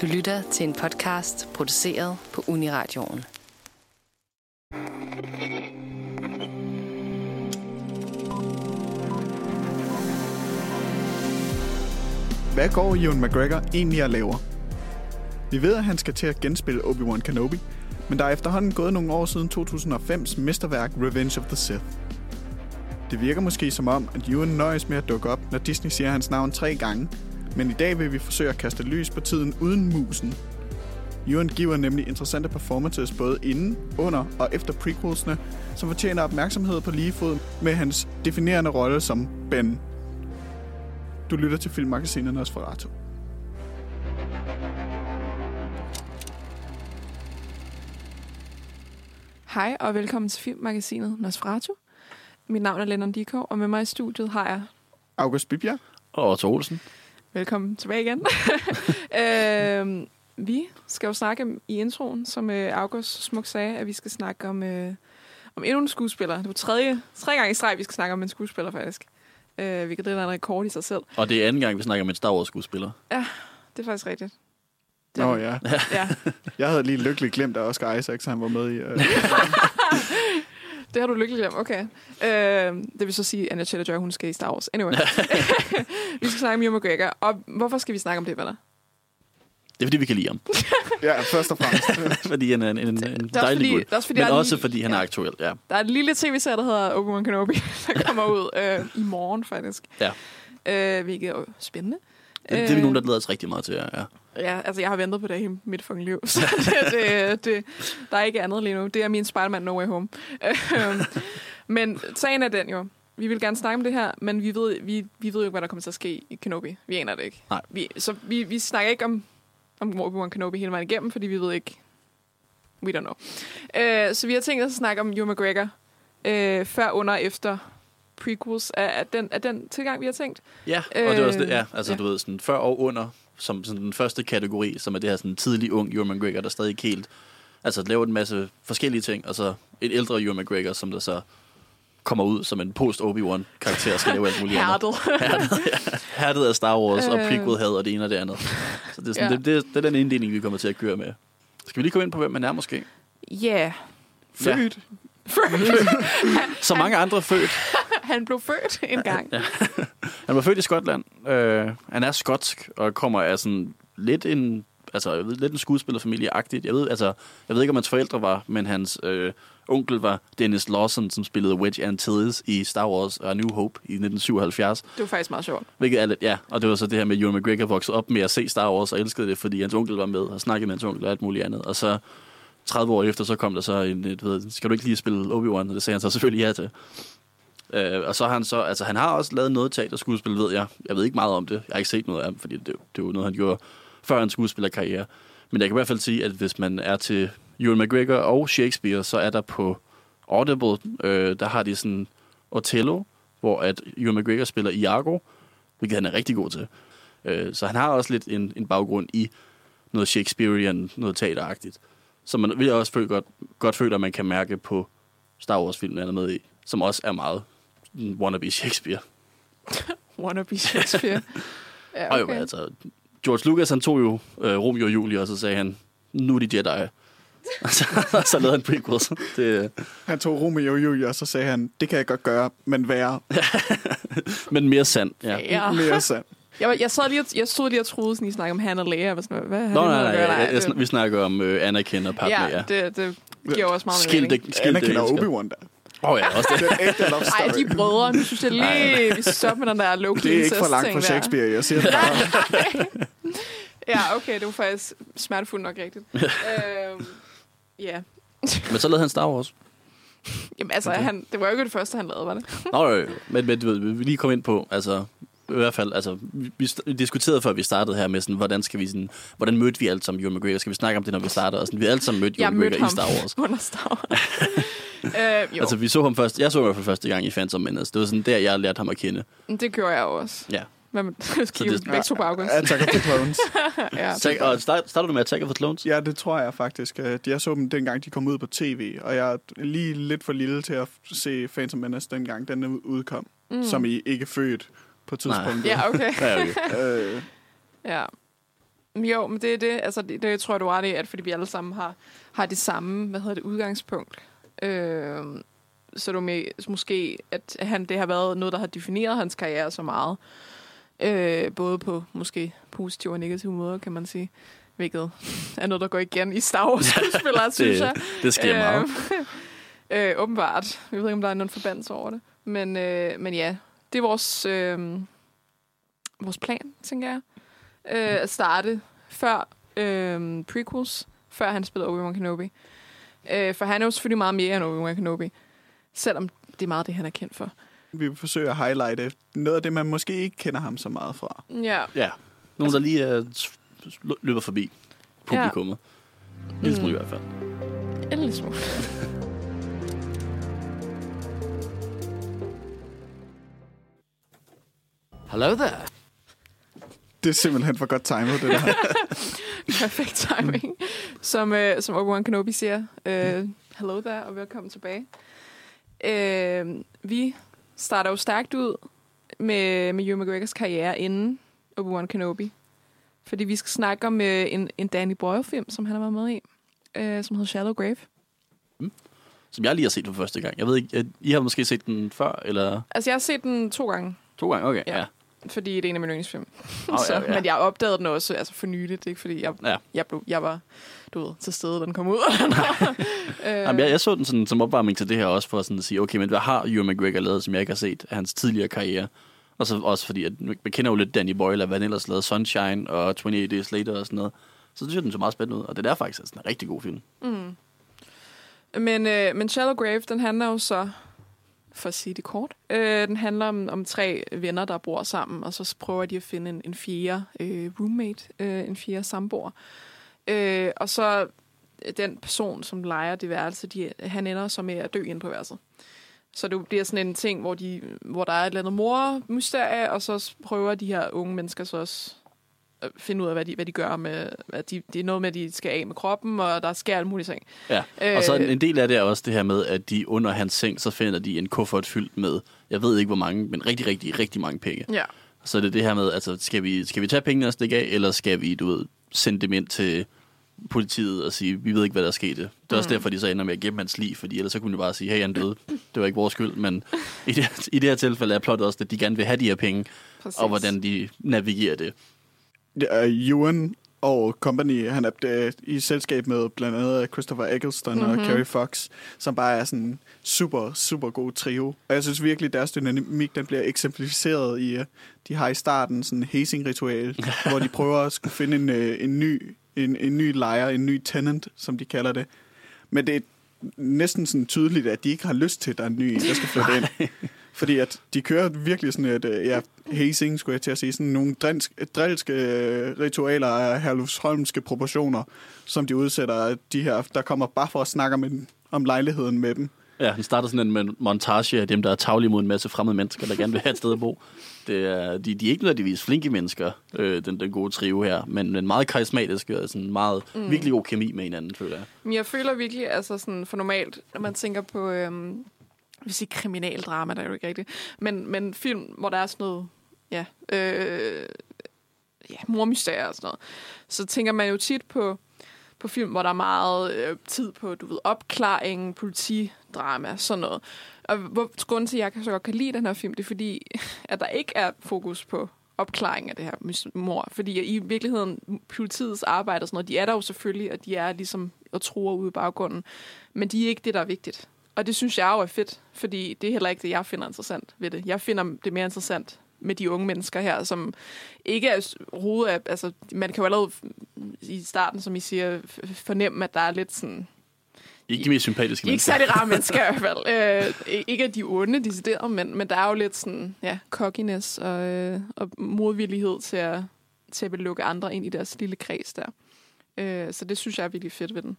Du lytter til en podcast produceret på Uniradioen. Hvad går Ewan McGregor egentlig og laver? Vi ved, at han skal til at genspille Obi-Wan Kenobi, men der er efterhånden gået nogle år siden 2005's mesterværk Revenge of the Sith. Det virker måske som om, at Ewan nøjes med at dukke op, når Disney siger hans navn tre gange, men i dag vil vi forsøge at kaste lys på tiden uden musen. Ewan giver nemlig interessante performances både inden, under og efter prequelsene, som fortjener opmærksomhed på lige fod med hans definerende rolle som Ben. Du lytter til filmmagasinet Nosferatu. Hej og velkommen til filmmagasinet Nosferatu. Mit navn er Lennon Dikov, og med mig i studiet har jeg... August Bibjerg. Og Otto Olsen. Velkommen tilbage igen. øh, vi skal jo snakke om- i introen, som øh, August smukt sagde, at vi skal snakke om, øh, om endnu en skuespiller. Det var tredje, tre gange i streg, vi skal snakke om en skuespiller faktisk. Øh, vi kan det er en rekord i sig selv. Og det er anden gang, vi snakker med en Star Wars-skuespiller. Det er faktisk rigtigt. Det Nå ja. ja. Jeg havde lige lykkeligt glemt, at Oscar Isaacs han var med i. Øh, Det har du lykkeligt glemt, okay. Øh, det vil så sige, at Anya Taylor-Joy, hun skal i Star Wars. Anyway. vi skal snakke om Ewan McGregor. Og hvorfor skal vi snakke om det, venner? Det er fordi, vi kan lide ham. ja, først og fremmest. fordi han er en, en, en Det er også dejlig fordi, gut. det er også fordi, Men er også lige- fordi han er ja. aktuel, ja. Der er et lille tv-serie, der hedder Obi-Wan Kenobi, der kommer ud øh, i morgen, faktisk. Ja. Øh, hvilket er jo spændende. Det, det er vi nogen, der glæder os rigtig meget til, ja. Ja. Altså jeg har ventet på det hele mit fucking liv, så det, det, det, der er ikke andet lige nu. Det er min Spider-Man No Way Home. Øhm, men sagen er den jo, vi vil gerne snakke om det her, men vi ved, vi, vi ved jo ikke, hvad der kommer til at ske i Kenobi. Vi aner det ikke. Nej. Vi, så vi, vi snakker ikke om, om Obi-Wan Kenobi hele vejen igennem, fordi vi ved ikke, we don't know. Øh, så vi har tænkt os at snakke om Ewan McGregor, øh, før, under og efter prequels. Er, er, den, er den tilgang, vi har tænkt? Ja, og det er også det, Øh, ja. Altså, ja. du ved, sådan før og under, som sådan den første kategori, som er det her sådan tidlig ung Ewan McGregor, der stadig ikke helt... Altså, laver en masse forskellige ting, og så et ældre Ewan McGregor, som der så kommer ud som en post-Obi-Wan-karakter, skal lave alt muligt. Hærdet. Hærdet, ja. Hærdet af Star Wars, og Øh. prequel had og det ene og det andet. Så det er, sådan, Ja. det, det, det er den inddeling, vi kommer til at køre med. Skal vi lige komme ind på, hvem man er måske? Ja. Yeah. Født. Så mange andre født. Han blev født en gang. Ja. Han var født i Skotland. Øh, han er skotsk og kommer af sådan lidt en, altså, jeg ved, lidt en skuespillerfamilie-agtigt. Jeg ved, altså, jeg ved ikke, om hans forældre var, men hans øh, onkel var Dennis Lawson, som spillede Wedge Antilles i Star Wars og New Hope i 1977. Det var faktisk meget sjovt. Hvilket er lidt, ja, og det var så det her med, at Ewan McGregor voksede op med at se Star Wars og elskede det, fordi hans onkel var med og snakkede med hans onkel og alt muligt andet. Og så 30 år efter, så kom der så en, et, ved, skal du ikke lige spille Obi-Wan? Og det sagde han så selvfølgelig ja til. Øh, og så har han så, altså han har også lavet noget teaterskuespil, ved jeg. Jeg ved ikke meget om det. Jeg har ikke set noget af ham, fordi det, det var noget, han gjorde før hans skuespillerkarriere. Men jeg kan i hvert fald sige, at hvis man er til Ewan McGregor og Shakespeare, så er der på Audible, øh, der har de sådan Othello, hvor at Ewan McGregor spiller Iago, hvilket han er rigtig god til. Øh, så han har også lidt en, en baggrund i noget Shakespearean, noget teateragtigt. Så man vil også føle, godt, godt føle, at man kan mærke på Star Wars-filmen, han er med i, som også er meget wannabe Shakespeare. Wannabe Shakespeare. ja, Okay. Og jo, altså, George Lucas, han tog jo øh, Romeo og Julie, og så sagde han, nu er de Jedi. Og så, så lavede han prequels. Det, Han tog Romeo og Julie, og så sagde han, det kan jeg godt gøre, men være men mere sand. Ja. Ja. mere sand. Jeg, jeg, sad lige, og- jeg stod lige og troede, sådan, I snakker om Han og Leia. Jeg var sådan, hvad Nå, nej, nej, nej, jeg, jeg, vi snakker om øh, Anakin og Padme, ja, ja. det, det giver også meget Skilte, mening. skilte Anakin og. Obi-Wan, der. Åh oh, ja, også det. Den ægte love story. Ej, de er brødre. Nu synes jeg lige, vi skal stoppe med den der low det er ikke for langt fra Shakespeare, jeg siger det bare. Ja, okay, det var faktisk smertefuldt nok rigtigt. øhm, ja. Men så lavede han Star Wars. Jamen altså, han, det var jo ikke det første, han lavede, var det? Nå, jo, men, men du ved, vi lige komme ind på, altså, i hvert fald, altså, vi, vi diskuterede før vi startede her med sådan, hvordan skal vi sådan, hvordan mødte vi alt sammen Ewan McGregor? Skal vi snakke om det, når vi starter? Og sådan, vi alle sammen mødt Jeg Ewan mødte McGregor i Star Wars. under Star Wars. Øh, jo, Altså, vi så ham først, jeg så ham i hvert fald første gang i Phantom Menace. Det var sådan der, jeg lærte ham at kende. det gjorde jeg også. Ja. Hvad med, I det- begge to på August? Attack of the Clones. ja. Attack, og start, starter du med Attack of the Clones? Ja, det tror jeg faktisk. Øh, Jeg så dem dengang, de kom ud på tv, og jeg er lige lidt for lille til at se Phantom Menace dengang, den udkom, mm. som I ikke født på tidspunktet. Ja, okay. Ja, okay. Øh, Ja. Jo, men det er det. Altså, det, det tror jeg, du er det, at fordi vi alle sammen har, har det samme, hvad hedder det, udgangspunkt. Øh, så du med, måske, at han, det har været noget, der har defineret hans karriere så meget. Øh, både på måske positive og negative måder, kan man sige. Hvilket er noget, der går igen i Star Wars skuespillere, synes jeg. det sker meget. øh, åbenbart. Jeg ved ikke, om der er nogen forbandelse over det. Men, øh, men ja, det er vores, øh, vores plan, tænker jeg. Øh, at starte før øh, prequels, før han spillede Obi-Wan Kenobi. Øh, for han er jo selvfølgelig meget mere end Obi-Wan Kenobi. Selvom det er meget det, han er kendt for. Vi vil forsøge at highlighte noget af det, man måske ikke kender ham så meget fra. Ja. Ja. Nogen, der lige er løber forbi publikummet. Ja. En lille smule i hvert fald. En lille smule. Hello there. Det er simpelthen for godt timet, det der. Perfekt timing. Som, øh, som Obi-Wan Kenobi siger, øh, hello there, og velkommen tilbage. Øh, vi starter jo stærkt ud med, med Ewan McGregors karriere inden Obi-Wan Kenobi. Fordi vi skal snakke om øh, en, en Danny Boyle-film, som han har været med i, øh, som hedder Shallow Grave. Som jeg lige har set for første gang. Jeg ved ikke, I har måske set den før, eller? Altså, jeg har set den to gange, To gange, okay. Ja. Ja. Fordi det er en af mine yndlingsfilm. Oh, så, ja, ja. Men jeg opdagede den også altså for nyligt. Det er ikke, fordi jeg, Ja. jeg, blev, jeg var du ved, til stede, da den kom ud. øh, Jamen, jeg, jeg så den sådan, som opvarmning til det her også, for sådan at sige, okay, men hvad har Ewan McGregor lavet, som jeg ikke har set af hans tidligere karriere? Og så også fordi, at man kender jo lidt Danny Boyle, og hvad han ellers lavede, Sunshine og 28 Days Later og sådan noget. Så det synes jeg, den så meget spændende ud, og det er faktisk sådan en rigtig god film. Mm. Men, øh, men Shallow Grave, den handler jo så, for at sige det kort, øh, den handler om, om tre venner, der bor sammen, og så prøver de at finde en, en fjerde øh, roommate, øh, en fjerde samboer. Øh, og så den person, som leger det værelse, de, han ender så med at dø inde på værelset. Så det bliver sådan en ting, hvor, de, hvor der er et eller andet mor-mysterie, og så prøver de her unge mennesker så også finde ud af, hvad de, hvad de gør med... At de, det er noget med, at de skal af med kroppen, og der sker alle mulige ting. Ja, og så en, Øh. en del af det er også det her med, at de under hans seng, så finder de en kuffert fyldt med, jeg ved ikke hvor mange, men rigtig, rigtig, rigtig mange penge. Ja. Så det er det her med, altså, skal vi, skal vi tage pengene og stikke af, eller skal vi, du ved, sende dem ind til politiet og sige, vi ved ikke, hvad der er sket. Det er også Mm. derfor, de så ender med at gemme hans liv, fordi ellers så kunne de bare sige, hey, han døde. Det var ikke vores skyld, men i det, i det her tilfælde er plottet også, at de gerne vil have de her penge, Præcis. og hvordan de navigerer det. Er Ewan og company, han er øh, i selskab med blandt andet Christopher Eccleston mm-hmm. Mhm. og Carrie Fox, som bare er sådan en super, super god trio. Og jeg synes virkelig, deres dynamik, den bliver eksemplificeret i, øh, de har i starten sådan en hazing-ritual, hvor de prøver at skulle finde en, øh, en ny en, en ny lejer, en ny tenant, som de kalder det. Men det er næsten sådan tydeligt, at de ikke har lyst til, at der er en ny der skal flytte ind. Fordi at de kører virkelig sådan et, øh, ja, hazing, skulle jeg til at sige, sådan nogle drilsk, drilske øh, ritualer af herlufsholmske proportioner, som de udsætter de her, der kommer bare for at snakke om, en, om lejligheden med dem. Ja, han starter sådan en montage af dem, der er tavlige mod en masse fremmede mennesker, der gerne vil have et sted at bo. Det er, de, de er ikke nødvendigvis flinke mennesker, øh, den, den gode trio her, men, men meget karismatiske og sådan meget mm. virkelig god kemi med hinanden, føler jeg. Men jeg føler virkelig, altså sådan for normalt, når man tænker på, øhm, jeg vil sige kriminaldrama, der er jo ikke rigtigt, men, men film, hvor der er sådan noget, ja, øh, ja mormysterier og sådan noget, så tænker man jo tit på, på film, hvor der er meget øh, tid på, du ved, opklaring, politidrama, sådan noget. Og hvor, grunden til, at jeg så godt kan lide den her film, det er fordi, at der ikke er fokus på opklaring af det her mor. Fordi i virkeligheden, politiets arbejde og sådan noget, de er der jo selvfølgelig, og de er ligesom og truer ude i baggrunden. Men de er ikke det, der er vigtigt. Og det synes jeg jo er fedt, fordi det er heller ikke det, jeg finder interessant ved det. Jeg finder det mere interessant med de unge mennesker her, som ikke er hovedet af, altså man kan jo allerede i starten, som I siger, fornemme, at der er lidt sådan, Ikke de mest sympatiske de er ikke mennesker. særlig rare mennesker i hvert fald. Øh, ikke at de onde, decideret, men, men der er jo lidt sådan, ja, cockiness og, øh, og modvillighed til at, til at lukke andre ind i deres lille kreds der. Øh, så det synes jeg er virkelig fedt ved den.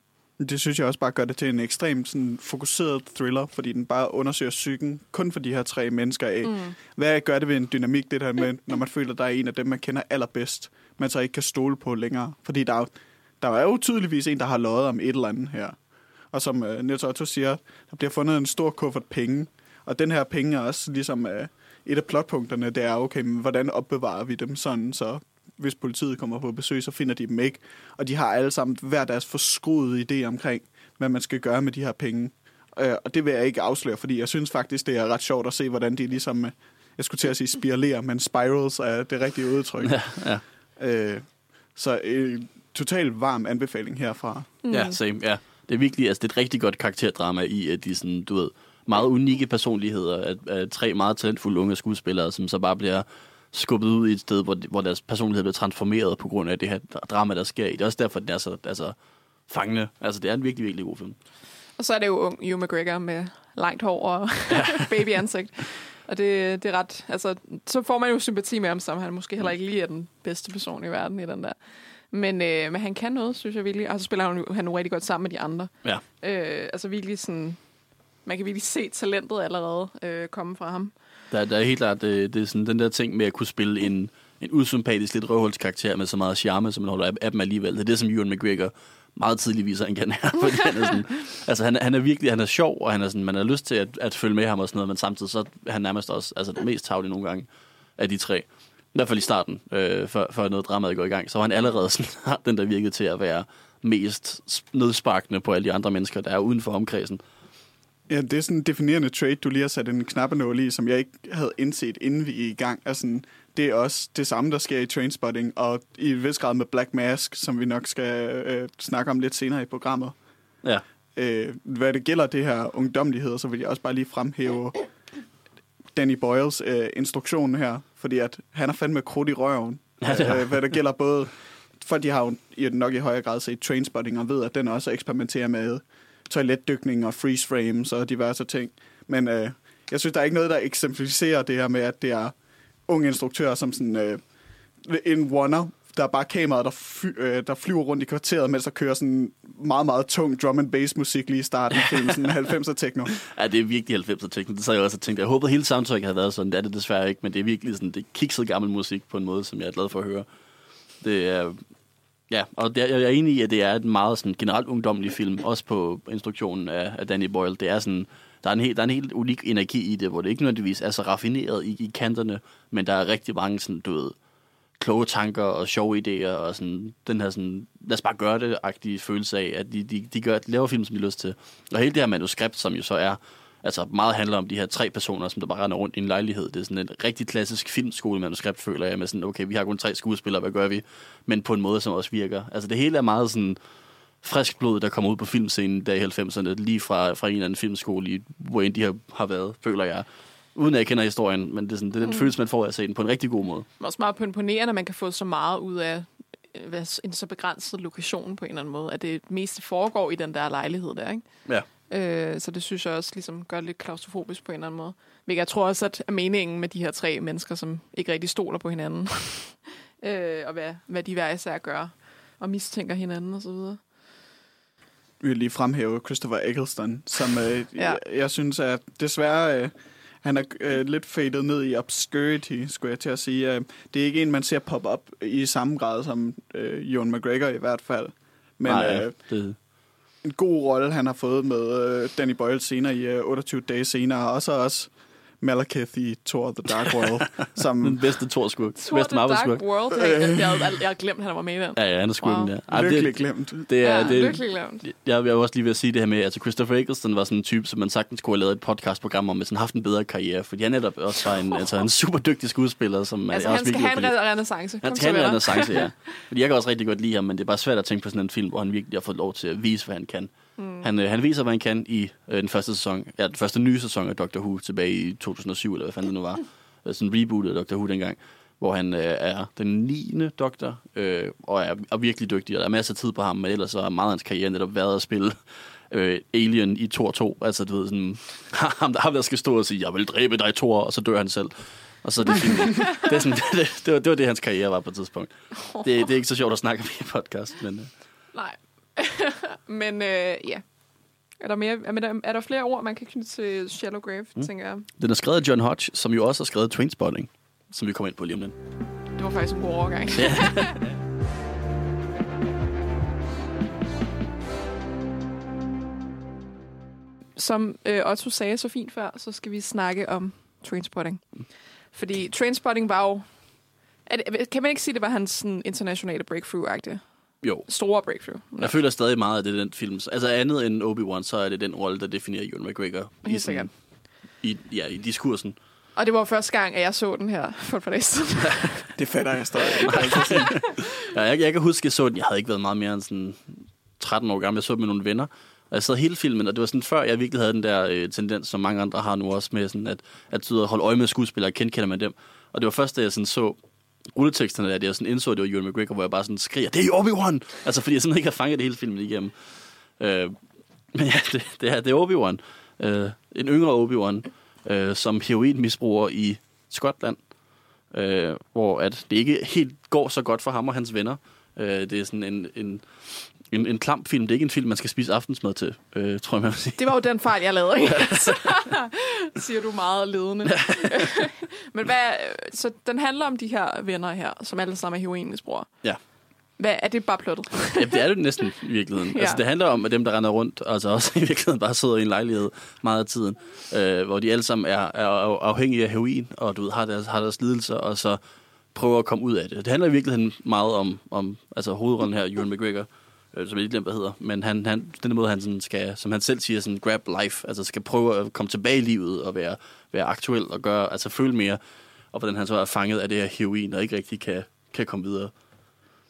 Det synes jeg også bare gør det til en ekstremt sådan, fokuseret thriller, fordi den bare undersøger psyken kun for de her tre mennesker af. Mm. Hvad gør det ved en dynamik, det der med, når man føler, der er en af dem, man kender allerbedst, man så ikke kan stole på længere? Fordi der er, der er jo tydeligvis en, der har løjet om et eller andet her. Og som uh, Niels Otto siger, der bliver fundet en stor kuffert penge. Og den her penge er også ligesom uh, et af plotpunkterne, det er, okay, men hvordan opbevarer vi dem sådan, så hvis politiet kommer på besøg, så finder de dem ikke. Og de har alle sammen hver deres forskruede idé omkring, hvad man skal gøre med de her penge. Øh, og det vil jeg ikke afsløre, fordi jeg synes faktisk, det er ret sjovt at se, hvordan de ligesom, øh, jeg skulle til at sige spiralerer, men spirals er det rigtige udtryk. Ja, ja. Øh, så øh, totalt varm anbefaling herfra. Mm. Ja, same, ja. Det er virkelig, altså det er et rigtig godt karakterdrama i, at de sådan, du ved, meget unikke personligheder af, af tre meget talentfulde unge skuespillere, som så bare bliver skubbet ud i et sted, hvor, hvor deres personlighed bliver transformeret på grund af det her drama, der sker i. Det er også derfor, den er så altså, fangende. Altså, det er en virkelig, virkelig god film. Og så er det jo ung Hugh McGregor med langt hår og babyansigt. Og det, det er ret... Altså, så får man jo sympati med ham, som han måske heller ikke lige er den bedste person i verden i den der. Men, øh, men han kan noget, synes jeg virkelig. Og så spiller han jo, han jo rigtig godt sammen med de andre. Ja. Øh, altså virkelig sådan... Man kan virkelig se talentet allerede øh, komme fra ham. Der, der er helt klart, det, det er sådan den der ting med at kunne spille en, en usympatisk, lidt røvhulskarakter med så meget charme, som man holder af, af dem alligevel. Det er det, som Ewan McGregor meget tidligt viser, han kan her. Fordi han er sådan, altså han, han er virkelig, han er sjov, og han er sådan, man har lyst til at, at følge med ham og sådan noget, men samtidig så er han nærmest også altså, det mest tavlige nogle gange af de tre. I hvert fald i starten, øh, før, før noget dramaet går i gang, så var han allerede sådan, den, der virkede til at være mest nedsparkende på alle de andre mennesker, der er uden for omkredsen. Ja, det er sådan en definerende trait, du lige har sat en knappenål i, som jeg ikke havde indset, inden vi er i gang. Altså, det er også det samme, der sker i Trainspotting, og i et vis grad med Black Mask, som vi nok skal øh, snakke om lidt senere i programmet. Ja. Øh, hvad det gælder det her ungdomlighed, så vil jeg også bare lige fremhæve Danny Boyles øh, instruktion her, fordi at han er fandme krudt i røven. Ja, det øh, hvad det gælder både, for de har jo i- nok i højere grad set Trainspotting, og ved, at den også eksperimenterer med toiletdykning og freeze frames og diverse ting. Men øh, jeg synes, der er ikke noget, der eksemplificerer det her med, at det er unge instruktører som sådan øh, en runner, der er bare kameraet, der, fly, øh, der flyver rundt i kvarteret, mens der kører sådan meget, meget tung drum and bass musik lige i starten af filmen, sådan 90'er techno. Ja, det er virkelig 90'er techno. Det så jeg også og tænkte. Jeg håbede, hele soundtracket havde været sådan. Det er det desværre ikke, men det er virkelig sådan, det er kikset gammel musik på en måde, som jeg er glad for at høre. Det er, ja, og det, er- jeg er enig i, at det er et meget sådan, generelt ungdommelig film, også på instruktionen af, af Danny Boyle. Det er sådan, der er, en helt, der er en helt unik energi i det, hvor det ikke nødvendigvis er så raffineret i, i kanterne, men der er rigtig mange sådan, du ved, kloge tanker og sjove idéer, og sådan, den her sådan, lad os bare gøre det-agtige følelse af, at de, de, de, gør, de laver film, som de har lyst til. Og hele det her manuskript, som jo så er, altså meget handler om de her tre personer, som der bare render rundt i en lejlighed. Det er sådan et rigtig klassisk filmskolemanuskript, føler jeg, med sådan, okay, vi har kun tre skuespillere, hvad gør vi? Men på en måde, som også virker. Altså det hele er meget sådan, frisk blod, der kommer ud på filmscenen der i 90'erne, lige fra, fra en eller anden filmskole, i, hvor end de har, har været, føler jeg. Uden at jeg kender historien, men det er, sådan, det er den mm. følelse, man får af at se den på en rigtig god måde. Også meget imponerende, at man kan få så meget ud af øh, en så begrænset lokation på en eller anden måde. At det meste foregår i den der lejlighed der, ikke? Ja. Øh, så det synes jeg også ligesom gør det lidt klaustrofobisk på en eller anden måde. Hvilket jeg tror også, at er meningen med de her tre mennesker, som ikke rigtig stoler på hinanden. øh, og hvad, hvad de hver især gør. Og mistænker hinanden og så videre. Vi vil lige fremhæve Christopher Eccleston, som øh, Ja. jeg, jeg synes er desværre... Øh, han er øh, lidt fadet ned i obscurity, skulle jeg til at sige. Øh, det er ikke en, man ser pop op i samme grad som øh, Ewan McGregor i hvert fald. Men Nej, øh, det, en god rolle, han har fået med øh, Danny Boyle senere i øh, 28 dage senere, og så også Malekith i Thor The Dark World, den som bedste Thor-skurk. Thor Bedste The Dark. World. Jeg, jeg, jeg, jeg, jeg har glemt, at han var med i den. Ja, ja, han er skurken Wow. der. Ej, lykkelig det, glemt. det er, ja, det, lykkelig glemt. Jeg, jeg er også lige ved at sige det her med, altså Christopher Eccleston var sådan en type, som man sagtens kunne have lavet et podcastprogram om, hvis han haft en bedre karriere, fordi han netop også var en, altså en super dygtig skuespiller, som Altså, han også skal virkelig have en renaissance. Han skal have en renaissance, ja. Fordi jeg kan også rigtig godt lide ham, men det er bare svært at tænke på sådan en film, hvor han virkelig har fået lov til at vise, hvad han kan. Mm. Han, øh, han viser, hvad han kan i øh, den første sæson, ja, den første nye sæson af Doctor Who tilbage i 2007, eller hvad fanden det nu var. Øh, Sådan en reboot af Doctor Who dengang, hvor han øh, er den 9. doktor, øh, og er, er virkelig dygtig, og der er masser af tid på ham, men ellers så har meget af hans karriere netop været at spille øh, Alien i Thor 2. Altså, du ved, sådan, ham, der, ham, der skal stå og sige, jeg vil dræbe dig, Thor, og så dør han selv. Og så er det filmen. det, er sådan, det, det, var, det var det, hans karriere var på et tidspunkt. Det, det er ikke så sjovt at snakke om i podcast, men... Øh. Nej. Men øh, ja. Er der, mere, er, der, er der flere ord, man kan knytte til Shallow Grave, mm. tænker jeg? Den er skrevet af John Hodge, som jo også har skrevet Trainspotting, som vi kommer ind på lige om lidt. Det var faktisk en god overgang. Som øh, Otto sagde så fint før, så skal vi snakke om Trainspotting. Fordi Trainspotting var jo det, kan man ikke sige, det var hans sådan, internationale breakthrough-agtige? Jo. Store breakthrough. Jeg føler stadig meget, at det er den film. Altså andet end Obi-Wan, så er det den rolle, der definerer Ewan McGregor. i, Helt sådan- i, ja, i diskursen. Og det var første gang, at jeg så den her for et par dage siden. Det fatter jeg stadig. ikke, altså. Ja, jeg, jeg kan huske, jeg så den. Jeg havde ikke været meget mere end sådan 13 år gammel. Jeg så den med nogle venner. Og jeg sad hele filmen, og det var sådan før, jeg virkelig havde den der øh, tendens, som mange andre har nu også, med sådan at, at tyde at holde øje med skuespillere og kendkender man dem. Og det var først, da jeg sådan så rulleteksterne, at jeg sådan indså, at det var Ewan McGregor, hvor jeg bare sådan skriger, det er Obi-Wan! Altså, fordi jeg sådan ikke har fanget det hele filmen igennem. Øh, men ja, det, det, er, det er Obi-Wan. Øh, en yngre Obi-Wan, øh, som heroinmisbruger i Skotland, øh, hvor at det ikke helt går så godt for ham og hans venner. Øh, det er sådan en, en, en, en klam film. Det er ikke en film, man skal spise aftensmad til, øh, tror jeg, man vil sige. Det var jo den fejl, jeg lavede, ikke? Siger du meget ledende. Men hvad, så den handler om de her venner her, som alle sammen er heroinmisbrugere. Ja. Hvad, er det bare plottet? Ja, det er det næsten i virkeligheden. Ja. Altså, det handler om, at dem, der render rundt, altså også i virkeligheden bare sidder i en lejlighed meget af tiden, øh, hvor de alle sammen er, er afhængige af heroin, og du ved, har, deres, har deres lidelser, og så prøver at komme ud af det. Det handler i virkeligheden meget om, om altså hovedrollen her, Ewan McGregor, øh, som jeg ikke glemmer, hvad hedder, men han, han, den måde, han sådan skal, som han selv siger, sådan grab life, altså skal prøve at komme tilbage i livet og være, være aktuel og gøre, altså føle mere, og hvordan han så er fanget af det her heroin, og ikke rigtig kan, kan komme videre.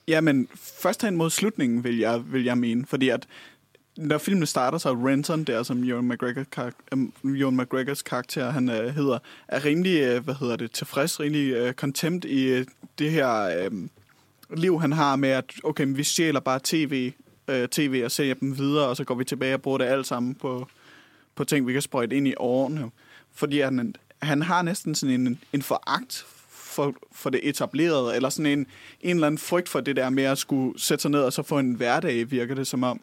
Ja, men først hen mod slutningen, vil jeg, vil jeg mene. Fordi at når filmen starter, så er Renton, der som Ewan, McGregor, karakter, um, øhm, Ewan McGregors karakter, han øh, hedder, er rimelig, øh, hvad hedder det, tilfreds, rimelig uh, contempt i det her uh, liv, han har med, at okay, men vi stjæler bare tv, øh, tv og sælger dem videre, og så går vi tilbage og bruger det alt sammen på, på ting, vi kan sprøjte ind i årene. Fordi han, han har næsten sådan en, en foragt for, for det etablerede, eller sådan en, en eller anden frygt for det der med at skulle sætte sig ned og så få en hverdag, virker det som om.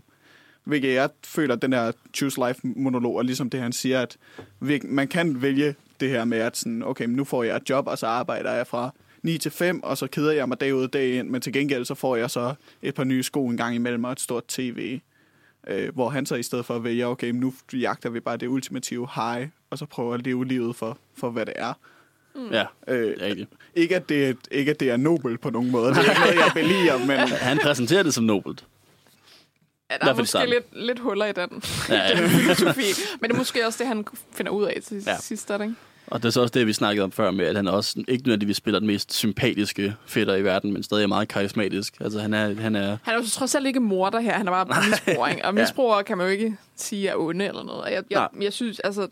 Hvilket jeg føler, at den der Choose Life-monolog og ligesom det, han siger, at man kan vælge det her med, at sådan, okay, men nu får jeg et job, og så arbejder jeg fra 9 til 5, og så keder jeg mig dag ud og dag ind, men til gengæld så får jeg så et par nye sko en gang imellem og et stort tv. Øh, hvor han så i stedet for at vælge, okay, nu jagter vi bare det ultimative high, og så prøver at leve livet for, for hvad det er. Mm. Ja, Øh, det er rigtigt. ikke, at det, ikke at det er nobel på nogen måde. Det er ikke noget, jeg beliger, men Han præsenterer det som nobelt. Ja, der er måske lidt, lidt huller i den Ja, ja. filosofi. Men det er måske også det, han finder ud af til Ja. sidst, ikke? Og det er så også det, vi snakkede om før med, at han også ikke nødvendigvis spiller den mest sympatiske fætter i verden, men stadig er meget karismatisk. Altså han er, han er Han er jo trods alt ikke morder her, han er bare misbruger, ikke? Og Ja. misbrugere kan man jo ikke sige er onde eller noget. Og Jeg, jeg, jeg synes, altså...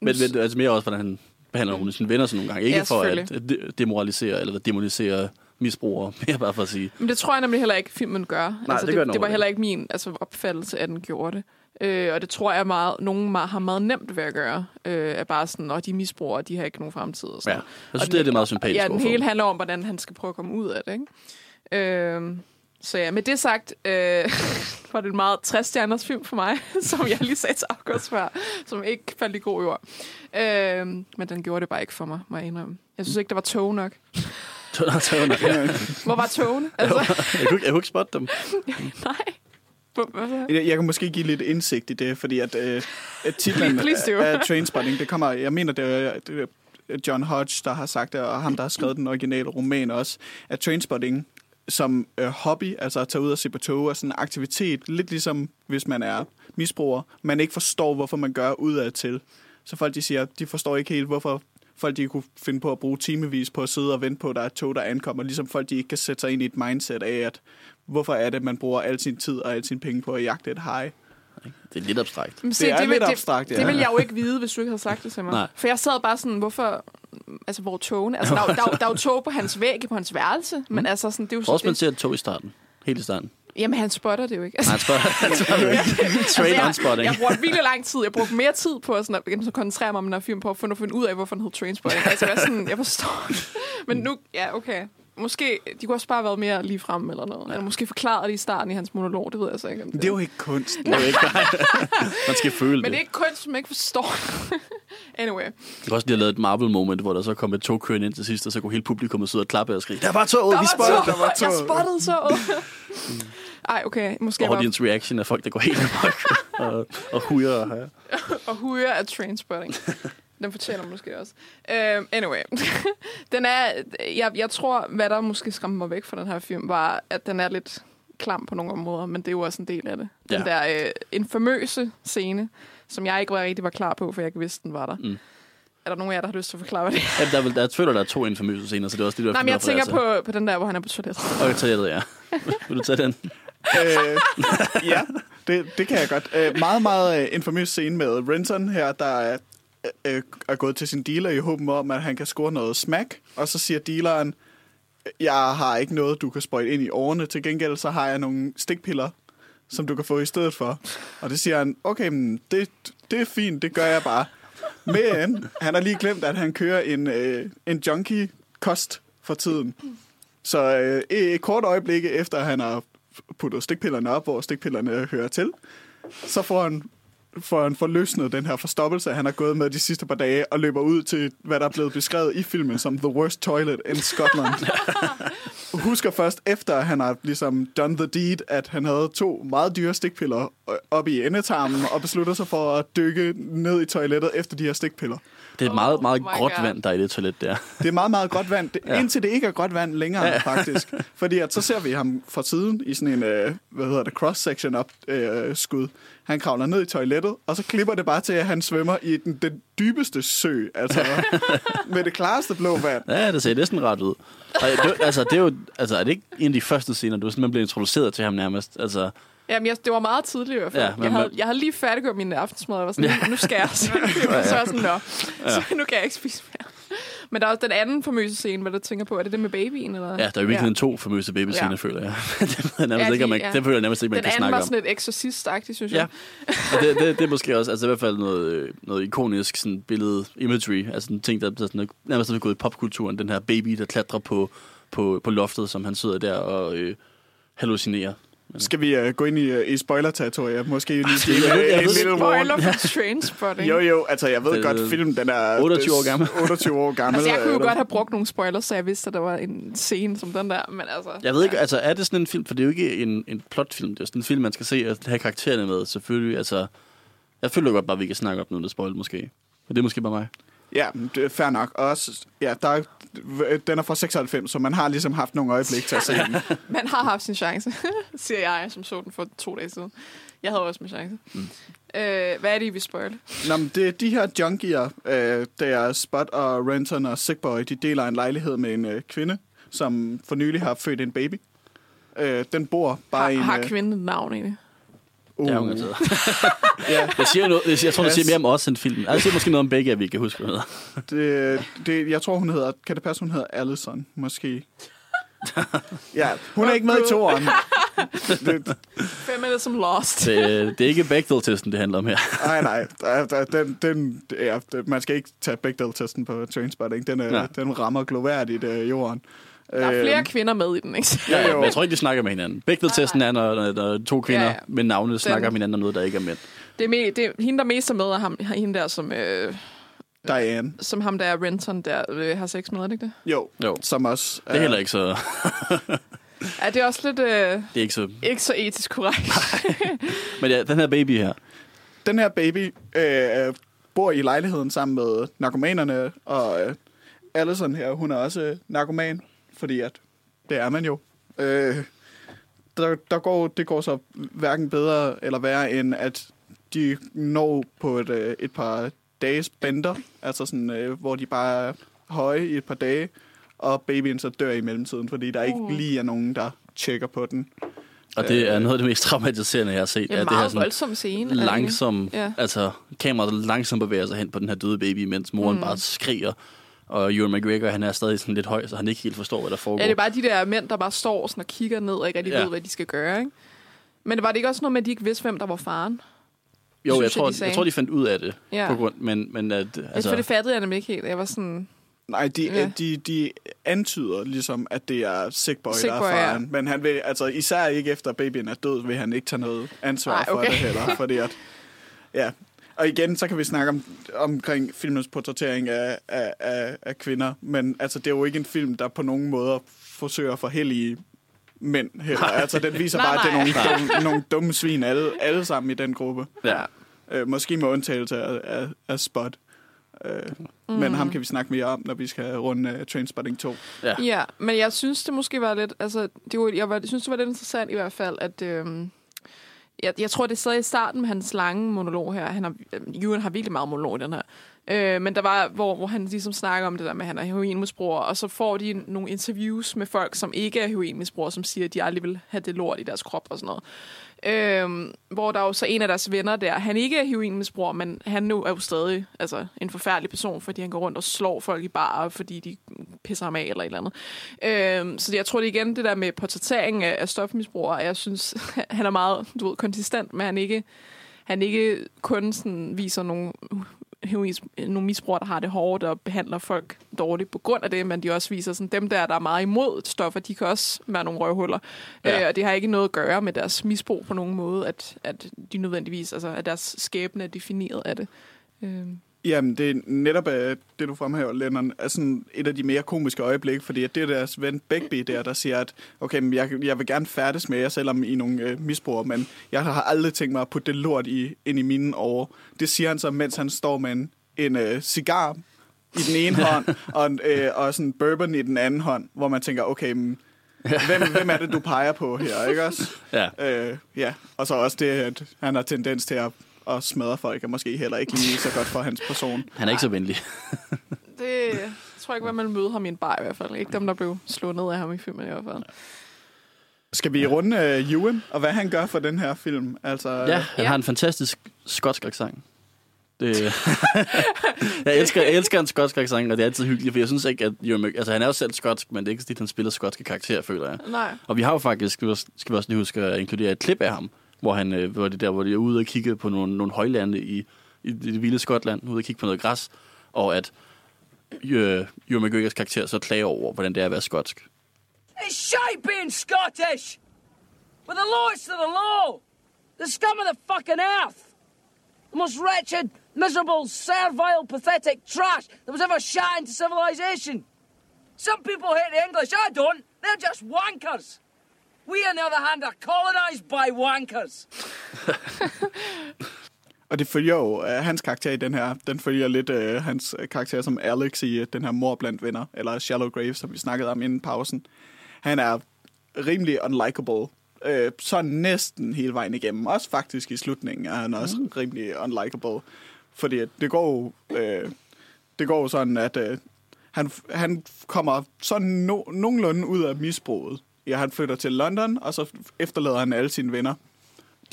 men, men altså mere også, hvordan han behandler nogle af sine venner sådan nogle gange. Ikke Ja, for at demoralisere eller demonisere misbrugere, mere bare for at sige. Men det tror jeg nemlig heller ikke, filmen gør. altså, det gør den det, det var heller ikke min altså, opfattelse, at den gjorde det. Øh, og det tror jeg, meget, nogen meget, har meget nemt ved at gøre. Øh, er bare sådan, at de misbrugere, de har ikke nogen fremtid. Og sådan Ja, jeg synes, Og det er det meget sympatisk Ja, den hele handler om, hvordan han skal prøve at komme ud af det. Ikke? Øh, så ja, med det sagt, øh, var det en meget 60 stjerners film for mig, som jeg lige sagde til August før, som ikke faldt i god jord. Øh, men den gjorde det bare ikke for mig, må jeg indrømme. Jeg synes ikke, der var tog nok. Hvor var togene? Altså, jeg, kunne, jeg kunne ikke spotte dem. nej. Jeg, jeg kan måske give lidt indsigt i det, fordi at, øh, at titlen af Trainspotting, det kommer, jeg mener, det er, det er John Hodge, der har sagt det, og ham, der har skrevet den originale roman også, at Trainspotting som øh, hobby, altså at tage ud og se på tog, er sådan en aktivitet, lidt ligesom hvis man er misbruger, man ikke forstår, hvorfor man gør udad til. Så folk de siger, de forstår ikke helt, hvorfor folk de kunne finde på at bruge timevis på at sidde og vente på, at der er et tog, der ankommer. Ligesom folk de ikke kan sætte sig ind i et mindset af, at hvorfor er det, man bruger al sin tid og al sin penge på at jagte et hej. Det er lidt abstrakt. Men se, Det er vil- lidt abstrakt, ja. Det ville jeg jo ikke vide, hvis du ikke havde sagt det til mig. Nej. For jeg sad bare sådan, hvorfor... Altså, hvor togene? Altså, der, er jo- der, er der er jo tog på hans væg, på hans værelse. Men altså, sådan, det er jo Jeg tror også, man det, ser et tog i starten. Helt i starten. Jamen, han spotter det jo ikke. Altså, Nej, han spørger. Han spørger. Straight on jeg, spotting. jeg brugte virkelig lang tid. Jeg brugte mere tid på at, sådan, at, at koncentrere mig om den her film, på at finde, at finde ud af, hvorfor den hed Trainspotting. Altså, jeg, er sådan, jeg forstår det. Men nu, ja, okay. Måske, de kunne også bare have været mere lige frem eller noget. Eller måske forklaret det i starten i hans monolog, det ved jeg så ikke. Om Det er jo ikke kunst. Det er jo ikke Man skal føle Men det. det er ikke kunst, som man ikke forstår. anyway. Jeg kan også lige have lavet et Marvel-moment, hvor der så kom et tog kørende ind til sidst, og så kunne hele publikum sidde og klappe og skrige, der var toget, Der vi spottede, der var Jeg toget. spottede så. Ej, okay. Måske jeg var Audience reaction af folk, der går helt amok og, og hujer. Og, ja. og hujer af trainspotting. Den fortjener måske også. Uh, anyway. den er, jeg, jeg tror, hvad der måske skræmte mig væk fra den her film, var, at den er lidt klam på nogle områder, men det er jo også en del af det. Den Ja. der øh, infamøse scene, som jeg ikke var rigtig var klar på, for jeg ikke vidste, den var der. Mm. Er der nogen af jer, der har lyst til at forklare, hvad det er? Ja, der, er der, jeg føler, der er to infamøse scener, så det er også det, du Nej, men jeg tænker på, på den der, hvor han er på toilettet. Okay, toilettet, ja. Vil du tage den? øh, ja, det, det kan jeg godt. Øh, meget, meget øh, infamøs scene med Renton her, der er, Øh, øh, er gået til sin dealer i håben om, at han kan score noget smack. Og så siger dealeren, jeg har ikke noget, du kan sprøjte ind i årene. Til gengæld så har jeg nogle stikpiller, som du kan få i stedet for. Og det siger han, okay, men det, det er fint, det gør jeg bare. Men han har lige glemt, at han kører en, øh, en junkie-kost for tiden. Så øh, et kort øjeblik efter, at han har puttet stikpillerne op, hvor stikpillerne hører til, så får han, får han forløsnet den her forstoppelse, han har gået med de sidste par dage, og løber ud til, hvad der er blevet beskrevet i filmen som The Worst Toilet in Scotland. Husker først efter, at han har ligesom done the deed, at han havde to meget dyre stikpiller op i endetarmen, og beslutter sig for at dykke ned i toilettet efter de her stikpiller. Det er et meget, meget Oh gråt God. vand, der er i det toilet der. Det er meget, meget godt vand, det, Ja. indtil det ikke er godt vand længere, Ja. faktisk. Fordi at så ser vi ham fra siden i sådan en, øh, hvad hedder det, cross-section op øh, skud. Han kravler ned i toilettet, og så klipper det bare til, at han svømmer i den, den dybeste sø, altså med det klareste blå vand. Ja, det ser næsten ret ud. Og det, altså, det er jo, altså, er det ikke en af de første scener, du simpelthen blev introduceret til ham nærmest? Altså, Jamen, jeg, det var meget tidligt i hvert fald. Ja, Ja, men jeg, havde, jeg havde lige færdiggjort min aftensmad, og var sådan, nu, nu skal jeg se en film. Og så var jeg sådan, nå, så nu kan jeg ikke spise mere. Men der er også den anden famøse scene, hvad du tænker på. Er det det med babyen? Eller? ja, der er jo virkelig ja. to famøse babyscener, Ja. ja. føler jeg. jeg nærmest Ja, ikke, de- man, ja. det føler jeg nærmest ikke, man Den kan anden snakke var om. sådan lidt eksorcist-agtigt, synes Ja. jeg. Og det, det, det, er måske også, altså i hvert fald noget, noget ikonisk sådan billede, imagery, altså en ting, der, der sådan, nærmest er gået i popkulturen, den her baby, der klatrer på, på, på loftet, som han sidder der og øh, hallucinerer. Skal vi uh, gå ind i, uh, i spoiler-territoriet? Måske lige ved- en, en ved- lille Spoiler for Trainspotting. Jo, jo, altså jeg ved Det- godt, film den er... 28 år gammel. 28 år gammel. Altså, jeg kunne jo godt have brugt nogle spoilers, så jeg vidste, at der var en scene som den der. Men altså, Jeg ved ikke, altså er det sådan en film, for det er jo ikke en, en plotfilm, det er sådan en film, man skal se og have karaktererne med, selvfølgelig, altså, jeg føler godt bare, at vi kan snakke om noget, der spoil måske. Men det er måske bare mig. Ja, det er fair nok. Og Også, ja, der er, den er fra 96, så man har ligesom haft nogle øjeblik til at se den. man har haft sin chance, siger jeg, som så den for to dage siden. Jeg havde også min chance. Mm. Øh, hvad er det, I vil spoil? Nå, men det er de her junkier, øh, der er Spot og Renton og Sickboy, de deler en lejlighed med en øh, kvinde, som for nylig har født en baby. Øh, den bor bare Har, i en... har øh, kvinden navn egentlig? Det er uh, jo altid. ja, Jeg, siger noget, jeg, jeg tror, det siger mere om os end filmen. Jeg siger måske noget om begge, at vi kan huske, hvad det hedder. det, det, jeg tror, hun hedder... Kan det passe, hun hedder Allison? Måske. ja, hun er ikke med i toeren. Fem minutter som Lost. Det, det er ikke Bechdel-testen, det handler om her. nej, nej. Den, den, ja, man skal ikke tage Bechdel-testen på Trainspotting. Den, er, den rammer gloværdigt øh, jorden. Der er flere Øh, kvinder med i den, ikke? Ja, jo. men jeg tror ikke, de snakker med hinanden. Bechdel-testen er, når, når, når to kvinder Ja, ja, med navne snakker med hinanden om noget, der ikke er mænd. Det er, me, det er hende, der mest er med, og ham, hende der, som, øh, Diane. som ham der Renton, der øh, har sex med, er det ikke det? Jo, Jo. som også... Det er heller ikke så, Ja, det er også lidt øh, det er ikke så... ikke så etisk korrekt. Men ja, den her baby her, Den her baby øh, bor i lejligheden sammen med narkomanerne, og øh, Allison her, hun er også øh, narkoman, fordi at det er man jo. Øh, der, der går, det går så hverken bedre eller værre, end at de når på et, øh, et par dages bender, altså sådan, øh, hvor de bare er høje i et par dage, og babyen så dør i mellemtiden, fordi der ikke Uh. lige er nogen, der tjekker på den. og det er noget af det mest traumatiserende, jeg har set. Det er er en det her meget sådan voldsom scene. langsom, ja. altså kameraet langsomt bevæger sig hen på den her døde baby, mens moren mm. bare skriger. Og Ewan McGregor, han er stadig sådan lidt høj, så han ikke helt forstår, hvad der foregår. Ja, det er bare de der mænd, der bare står sådan og kigger ned og ikke rigtig Ja. ved, hvad de skal gøre, ikke? Men var det ikke også noget med, at de ikke vidste, hvem der var faren? jo, synes jeg jeg, tror, de sagde. jeg tror, de fandt ud af det. Ja. På grund, men, men at, Altså, for det fattede jeg nemlig ikke helt. Jeg var sådan... Nej, de, Ja. ja. de, de antyder ligesom, at det er Sickboy, Sick der Boy, er ja. faren. Men han vil, altså især ikke efter babyen er død, vil han ikke tage noget ansvar for okay. det heller. Fordi at, ja. Og igen, så kan vi snakke om, omkring filmens portrættering af, af, af, af kvinder. Men altså, det er jo ikke en film, der på nogen måder forsøger at forhellige mænd heller. Altså, den viser Nej, bare, at det er nogle, nej. dumme, nogle dumme svin, alle, alle sammen i den gruppe. ja. Øh, måske med undtagelse af, af, af Spot. Øh, mm. Men ham kan vi snakke mere om, når vi skal runde uh, Trainspotting 2. Ja. Ja, men jeg synes, det måske var lidt... Altså, det var, jeg, var, jeg synes, det var lidt interessant i hvert fald, at... Øhm, jeg, jeg tror, det sad i starten med hans lange monolog her. Han har, øh, Ewan har virkelig meget monolog i den her. Øh, men der var, hvor, hvor han ligesom snakker om det der med, at han er heroinmisbruger, og så får de nogle interviews med folk, som ikke er heroinmisbrugere, som siger, at de aldrig vil have det lort i deres krop og sådan noget. Øhm, hvor der er jo så en af deres venner der, han ikke er heroinmisbruger, men han nu er jo stadig altså, en forfærdelig person, fordi han går rundt og slår folk i bar, fordi de pisser ham af eller et eller andet. Øhm, så jeg tror det igen, det der med portrættering af, af stofmisbrugere, jeg synes, han er meget du ved, konsistent, men han ikke, han ikke kun sådan viser nogle nogle misbrugere, der har det hårdt og behandler folk dårligt på grund af det, men de også viser sådan, dem der, der er meget imod stoffer, de kan også være nogle røvhuller. Ja. Øh, og det har ikke noget at gøre med deres misbrug på nogen måde, at, at de nødvendigvis, altså at deres skæbne er defineret af det. Øh. Jamen, det er netop uh, det, du fremhæver, Lennon, er sådan et af de mere komiske øjeblikke, fordi at det er deres ven Begbie der, der siger, at okay, men jeg, jeg vil gerne færdes med jer, selvom I er nogle uh, misbrugere, men jeg har aldrig tænkt mig at putte det lort i, ind i mine over. Det siger han så, mens han står med en, en uh, cigar i den ene hånd, og, uh, og sådan bourbon i den anden hånd, hvor man tænker, okay, men, hvem, hvem er det, du peger på her, ikke også? Ja. Uh, ja, og så også det, at han har tendens til at og smadre folk er måske heller ikke lige så godt for hans person. Han er ikke så venlig. det jeg tror jeg ikke, at man møde ham i en bar i hvert fald. Ikke dem, der blev slået ned af ham i filmen i hvert fald. Skal vi runde uh, Ewan, og hvad han gør for den her film? Altså, ja, han ja. har en fantastisk skotsk accent. Det, jeg, elsker, jeg elsker en skotsk accent, og det er altid hyggeligt, for jeg synes ikke, at Ewan altså han er jo selv skotsk, men det er ikke sådan, at han spiller skotske karakterer, føler jeg. Nej. Og vi har jo faktisk, skal vi også lige huske at inkludere et klip af ham, hvor han øh, hvor det der, hvor de er ude og kigge på nogle, nogle højlande i, i det vilde Skotland, ude og kigge på noget græs, og at øh, Ewan McGregors karakter så klager over, hvordan det er at være skotsk. It's shite being Scottish! With the lowest of the low! The scum of the fucking earth! The most wretched, miserable, servile, pathetic trash that was ever shot into civilization! Some people hate the English, I don't! They're just wankers! We, on the other hand, are colonized by wankers. Og det følger jo, uh, hans karakter i den her, den følger lidt uh, hans karakter som Alex i uh, den her mor blandt venner, eller Shallow Grave, som vi snakkede om inden pausen. Han er rimelig unlikable, uh, så næsten hele vejen igennem. Også faktisk i slutningen er han også mm. rimelig unlikable. Fordi det går jo, uh, det går jo sådan, at uh, han, han kommer sådan no, nogenlunde ud af misbruget. Ja, han flytter til London, og så efterlader han alle sine venner.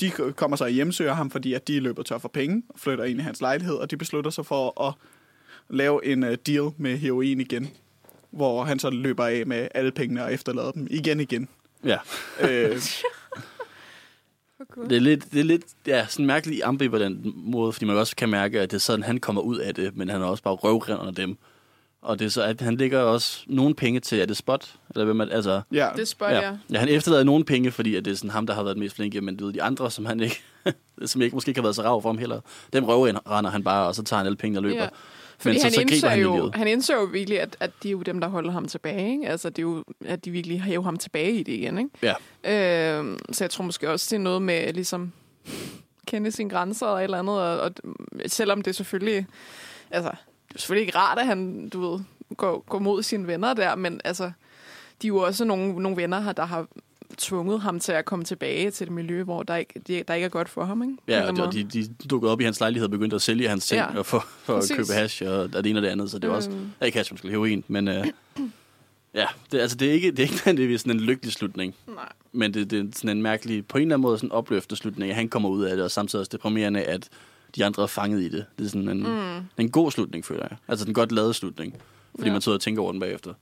De kommer så og hjemsøger ham, fordi at de løber tør for penge, og flytter ind i hans lejlighed, og de beslutter sig for at lave en uh, deal med heroin igen, hvor han så løber af med alle pengene og efterlader dem igen igen. Ja. øh, det er lidt, det er lidt ja, sådan mærkelig ambivalent måde, fordi man også kan mærke, at det er sådan, han kommer ud af det, men han er også bare røvrinder dem. Og det er så, at han lægger også nogle penge til, er det Spot? Eller hvem er, altså, ja. Det er Spot, ja. ja. ja. han efterlader nogle penge, fordi at det er sådan ham, der har været mest flink, men du ved, de andre, som han ikke, som ikke, måske ikke har været så rav for ham heller, dem render han bare, og så tager han alle pengene og løber. Ja. Fordi men han, så, så indser han jo, han indser jo virkelig, at, at de er jo dem, der holder ham tilbage. Ikke? Altså, det er jo, at de virkelig har ham tilbage i det igen. Ikke? Ja. Øh, så jeg tror måske også, det er noget med ligesom kende sine grænser og et eller andet. Og, og selvom det selvfølgelig... Altså, det er selvfølgelig ikke rart, at han, du ved, går, går mod sine venner der, men altså, de er jo også nogle, nogle venner her, der har tvunget ham til at komme tilbage til det miljø, hvor der ikke, der ikke er godt for ham. Ikke? Ja, og de, de dukkede op i hans lejlighed og begyndte at sælge hans ting ja, for, for at købe hash og det ene og det andet, så det var også, øhm. ikke hash, måske heroin, men uh, ja, det, altså, det er ikke, det er ikke det er sådan en lykkelig slutning. Nej. Men det, det er sådan en mærkelig, på en eller anden måde sådan en opløftende slutning, at han kommer ud af det, og samtidig også deprimerende, at de andre er fanget i det. Det er sådan en, mm. en god slutning, føler jeg. Altså en godt lavet slutning. Fordi ja. man sidder og tænker over den bagefter.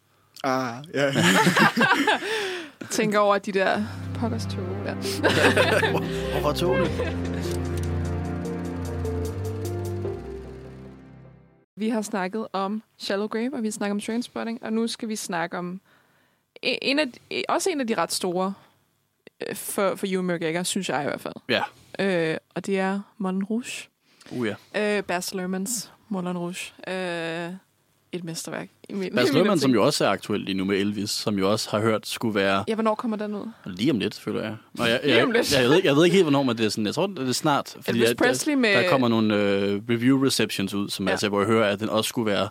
Ah, ja. tænker over de der pokkers tog. Ja. Hvorfor togene? Vi har snakket om Shallow Grave, og vi har snakket om Trainspotting, og nu skal vi snakke om en af, også en af de ret store øh, for, for Ewan McGregor, synes jeg i hvert fald. Ja. Øh, og det er Moulin Rouge. Uh, ja. Øh, Baz Luhrmanns Moulin Rouge. Øh, et mesterværk. Bas Luhrmann, som jo også er aktuel lige nu med Elvis, som jo også har hørt skulle være Ja, hvornår kommer den ud? lige om lidt, føler jeg. Og jeg, Lige jeg, om lidt. jeg, jeg, ved, ikke- jeg ved ikke helt, hvornår, men det er sådan, jeg tror, det er snart. Elvis at, Presley der, med- der kommer nogle øh, review receptions ud, som Ja. altså, hvor jeg hører, at den også skulle være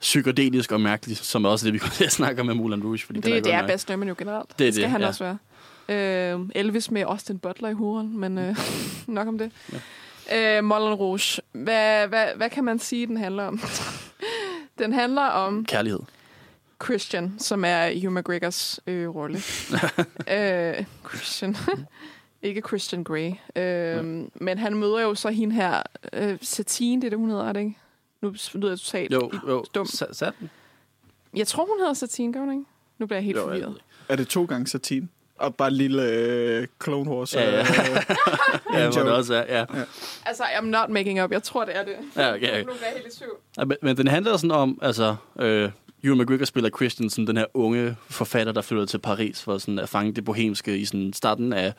psykedelisk og mærkelig, som er også det, vi kommer til at snakke om med Moulin Rouge. Fordi den Det, det er Bas Luhrmann jo generelt. Det er det skal det, han ja. også være. Øh, Elvis med Austin Butler i hovedet, men øh, nok om det. Ja. Øh, Moulin Rouge. Hvad, hvad, hvad kan man sige, den handler om? den handler om Kærlighed. Christian, som er Hugh McGregors øh, rolle. øh, Christian. Ikke Christian Grey. Øh, men han møder jo så hende her, øh, Satine, det er det, hun hedder, er det ikke? Nu lyder jeg totalt Jo, jo. dum. Sa- Sat den? Jeg tror, hun hedder Satine, gør hun ikke? Nu bliver jeg helt Jo, forvirret. Er det to gange satin? Og bare en lille øh, Clone Wars. Ja, ja. øh, Ja, hvor det også er, ja. Altså, I'm not making up. Jeg tror, det er det. Ja, okay, okay. Nu helt i tvivl. Ja, men, men den handler sådan om, altså, øh, Ewan McGregor spiller Christian, sådan den her unge forfatter, der flytter til Paris for sådan at fange det bohemske i sådan starten af,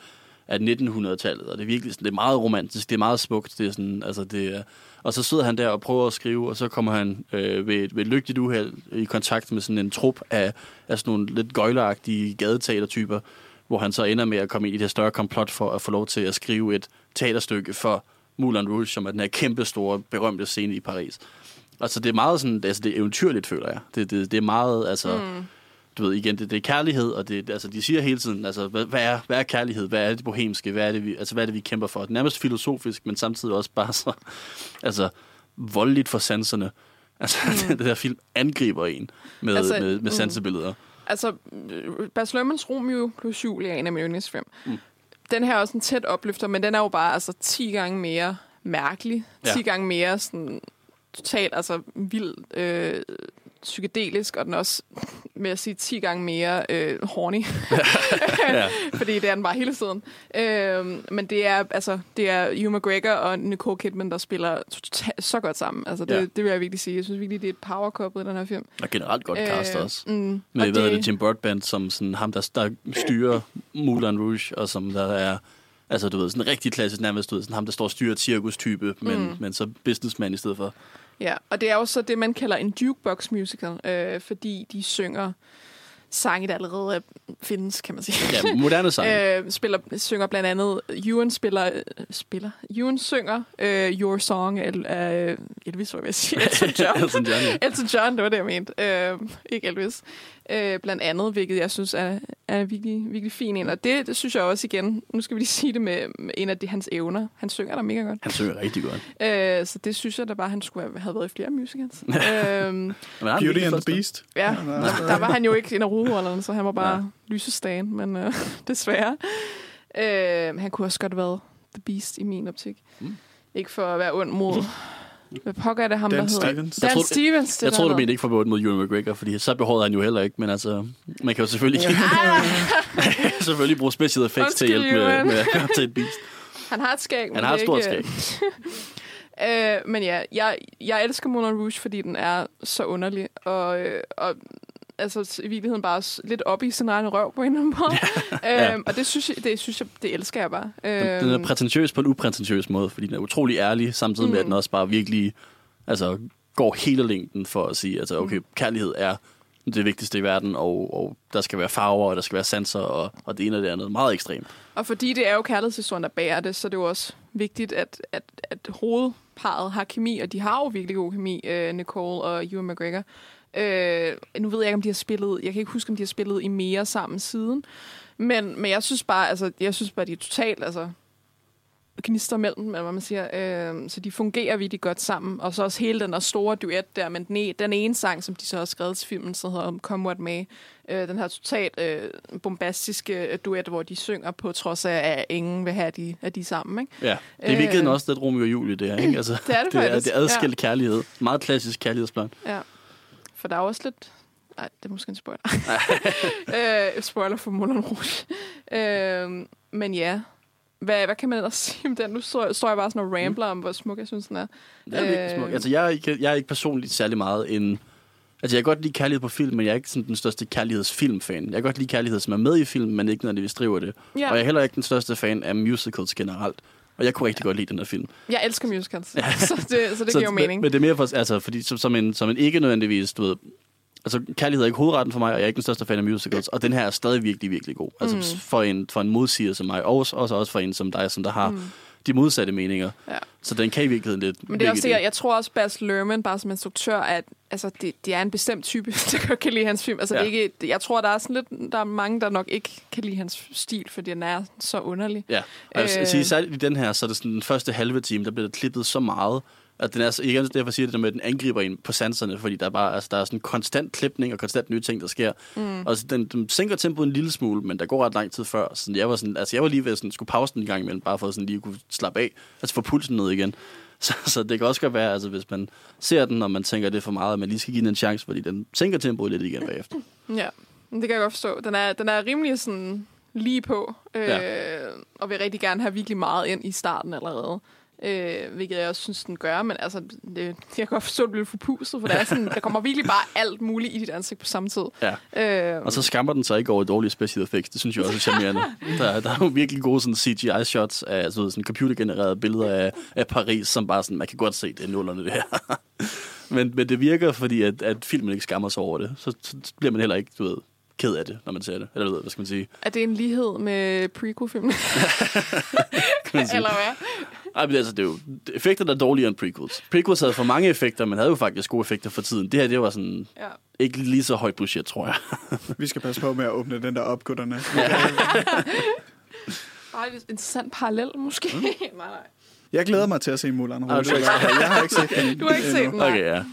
af 1900-tallet. Og det er virkelig sådan, det er meget romantisk, det er meget smukt. Det er sådan, altså det er, og så sidder han der og prøver at skrive, og så kommer han øh, ved, et- ved et lygtigt uheld i kontakt med sådan en trup af, af sådan nogle lidt gøjleragtige gadeteatertyper, hvor han så ender med at komme ind i det større komplot for at få lov til at skrive et teaterstykke for Moulin Rouge, som er den her kæmpe store, berømte scene i Paris. Altså, det er meget sådan, altså, det er eventyrligt, føler jeg. Det, det, det er meget, altså, mm. du ved, igen, det, det er kærlighed, og det, altså, de siger hele tiden, altså, hvad, hvad, er, hvad er kærlighed? Hvad er det bohemske? Hvad er det, vi, altså, hvad er det, vi kæmper for? Det er nærmest filosofisk, men samtidig også bare så, altså, voldeligt for sanserne. Altså, mm. det der film angriber en med, altså, med, med mm. sansebilleder. Altså, øh, Bas Luhrmanns Romeo plus Julie er en af mine yndlingsfilm. Mm. Den her er også en tæt opløfter, men den er jo bare altså 10 gange mere mærkelig. 10 Ja. gange mere sådan totalt altså vild øh, psykedelisk, og den er også, med at sige, 10 gange mere øh, horny. ja. Fordi det er den bare hele tiden. Øh, men det er, altså, det er Hugh McGregor og Nicole Kidman, der spiller tota- så godt sammen. Altså, det, Ja. det vil jeg virkelig sige. Jeg synes virkelig, det er et power couple i den her film. Og generelt godt cast også. Mm, Men og ved, det er Jim Broadbent, som sådan ham, der, der styrer Moulin Rouge, og som der er, altså du ved, sådan rigtig klassisk nærmest, du ved, sådan ham, der står og styrer cirkus-type, men, mm. men så businessman i stedet for. Ja, og det er jo så det, man kalder en jukebox musical, øh, fordi de synger sange, der allerede er- findes, kan man sige. Ja, moderne sang. øh, spiller, synger blandt andet, Ewan spiller, øh, spiller, Ewan synger øh, Your Song af af Elvis, hvad vil jeg sige, Elton John. Elton John, ja. Elton John, det var det, jeg mente. Øh, ikke Elvis. Øh, blandt andet, hvilket jeg synes er, er virkelig, virkelig fin en. Og det, det synes jeg også igen, nu skal vi lige sige det med, med en af de, hans evner. Han synger der mega godt. Han synger rigtig godt. Øh, så det synes jeg da bare, han skulle have, have været i flere musicals. øhm, Beauty and the Beast. ja, der, der var han jo ikke en af hovedrollerne, så han var bare Ja. lysestagen, men øh, desværre. Øh, han kunne også godt have været The Beast i min optik. Mm. Mm. Ikke for at være ond mod... Hvad pokker er det ham, Dan der hedder? Stevens. Dan Jeg troede- Stevens. Det Jeg der tror, du mente ikke for mod Ewan McGregor, fordi så behøvede han jo heller ikke, men altså, man kan jo selvfølgelig, selvfølgelig bruge special effects til at Undskyld, hjælpe med, med at komme til et beast. Han har et skæg, men Han har et stort skæg. Øh, men ja, jeg, jeg elsker Moulin Rouge, fordi den er så underlig, og, øh, og altså i virkeligheden bare lidt op i sin egen røv på en eller anden måde. Ja. øhm, og det synes, jeg, det synes jeg, det elsker jeg bare. Den, den er Øhm, prætentiøs på en uprætentiøs måde, fordi den er utrolig ærlig, samtidig med, at den også bare virkelig altså, går hele længden for at sige, altså okay, kærlighed er det vigtigste i verden, og, og der skal være farver, og der skal være sanser, og, og det ene og det andet. Meget ekstremt. Og fordi det er jo kærlighedshistorien, der bærer det, så er det jo også vigtigt, at, at, at hovedparet har kemi, og de har jo virkelig god kemi, øh, Nicole og Ewan McGregor. Øh, nu ved jeg ikke, om de har spillet, jeg kan ikke huske, om de har spillet i mere sammen siden, men, men jeg synes bare, altså, jeg synes bare, de er totalt, altså, gnister mellem, dem, eller hvad man siger. Øh, så de fungerer virkelig godt sammen. Og så også hele den der store duet der, men den, e- den ene sang, som de så har skrevet til filmen, så hedder Come What May. Øh, den her totalt øh, bombastiske øh, duet, hvor de synger på trods af, at ingen vil have, de, at de er sammen. Ikke? Ja, det er Øh. virkelig også lidt Romeo og Julie, det er, ikke? Altså, Det er det det er, faktisk, det er adskilt kærlighed. Meget klassisk kærlighedsplan. Ja. For der er også lidt... Nej, det er måske en spoiler. øh, spoiler for Moulin Rouge. øh, men ja, hvad, hvad kan man ellers sige om den? Nu står, står jeg bare sådan og rambler om, hvor smuk jeg synes, den er. Det er virkelig Øh. smukt. Altså, jeg er, ikke, jeg er ikke personligt særlig meget en... Altså, jeg kan godt lide kærlighed på film, men jeg er ikke sådan den største kærlighedsfilmfan. Jeg kan godt lide kærlighed, som er med i film, men ikke nødvendigvis driver det. Ja. Og jeg er heller ikke den største fan af musicals generelt. Og jeg kunne rigtig godt lide den her film. Jeg elsker musicals, ja. så det, så det giver jo men, mening. Men det er mere for, altså, fordi som, som, en, som en ikke nødvendigvis, du ved, altså kærlighed er ikke hovedretten for mig, og jeg er ikke den største fan af musicals, og den her er stadig virkelig, virkelig god. Altså Mm. for, en, for en modsiger som mig, og også, også, også for en som dig, som der har Mm. De modsatte meninger. Ja. Så den kan i virkeligheden lidt... Men det er også det, jeg, jeg tror også, Baz Luhrmann, bare som instruktør, at altså, det, det er en bestemt type, der godt kan lide hans film. Altså, ja. Det ikke, jeg tror, der er, sådan lidt, der er mange, der nok ikke kan lide hans stil, fordi den er så underlig. Ja, og jeg vil Øh. sige, særligt i den her, så er det sådan den første halve time, der bliver klippet så meget, at den er, så- igen derfor siger det der med, at den angriber ind på sanserne, fordi der er bare, altså, der er sådan konstant klipning og konstant nye ting, der sker. Mm. Og så den, den sænker tempoet en lille smule, men der går ret lang tid før. Så jeg var, sådan, altså, jeg var lige ved at sådan, skulle pause den en gang imellem, bare for sådan lige at kunne slappe af, altså få pulsen ned igen. Så, så det kan også godt være, altså, hvis man ser den, og man tænker, det er for meget, at man lige skal give den en chance, fordi den sænker tempoet lidt igen bagefter. Ja, det kan jeg godt forstå. Den er, den er rimelig sådan lige på, øh, Ja. og vil rigtig gerne have virkelig meget ind i starten allerede. Øh, hvilket jeg også synes, den gør, men altså, det, jeg kan godt forstå, at det bliver forpustet, for det er sådan, der kommer virkelig bare alt muligt i dit ansigt på samme tid. Ja. Øh, Og så skammer den sig ikke over dårlige special effects. Det synes jeg også er charmerende. Der, der er jo virkelig gode sådan CGI-shots af altså, sådan computergenererede billeder af, af Paris, som bare sådan, man kan godt se, det er nullerne det her. men, men det virker, fordi at, at filmen ikke skammer sig over det. Så, så bliver man heller ikke, du ved, ked af det, når man ser det. Eller du ved, hvad skal man sige? er det en lighed med prequel-filmen? Eller hvad? Ej, men altså, det er jo, effekterne er dårligere end prequels. Prequels havde for mange effekter, men havde jo faktisk gode effekter for tiden. Det her, det var sådan, Ja. ikke lige så højt budget, tror jeg. Vi skal passe på med at åbne den der op, gutterne. Ej, det er en interessant parallel, måske. Mm. nej, nej. Jeg glæder mig til at se Mulan Rouge. Ah, du har ikke Jeg har ikke set den Du har ikke set den, nej. Okay, ja.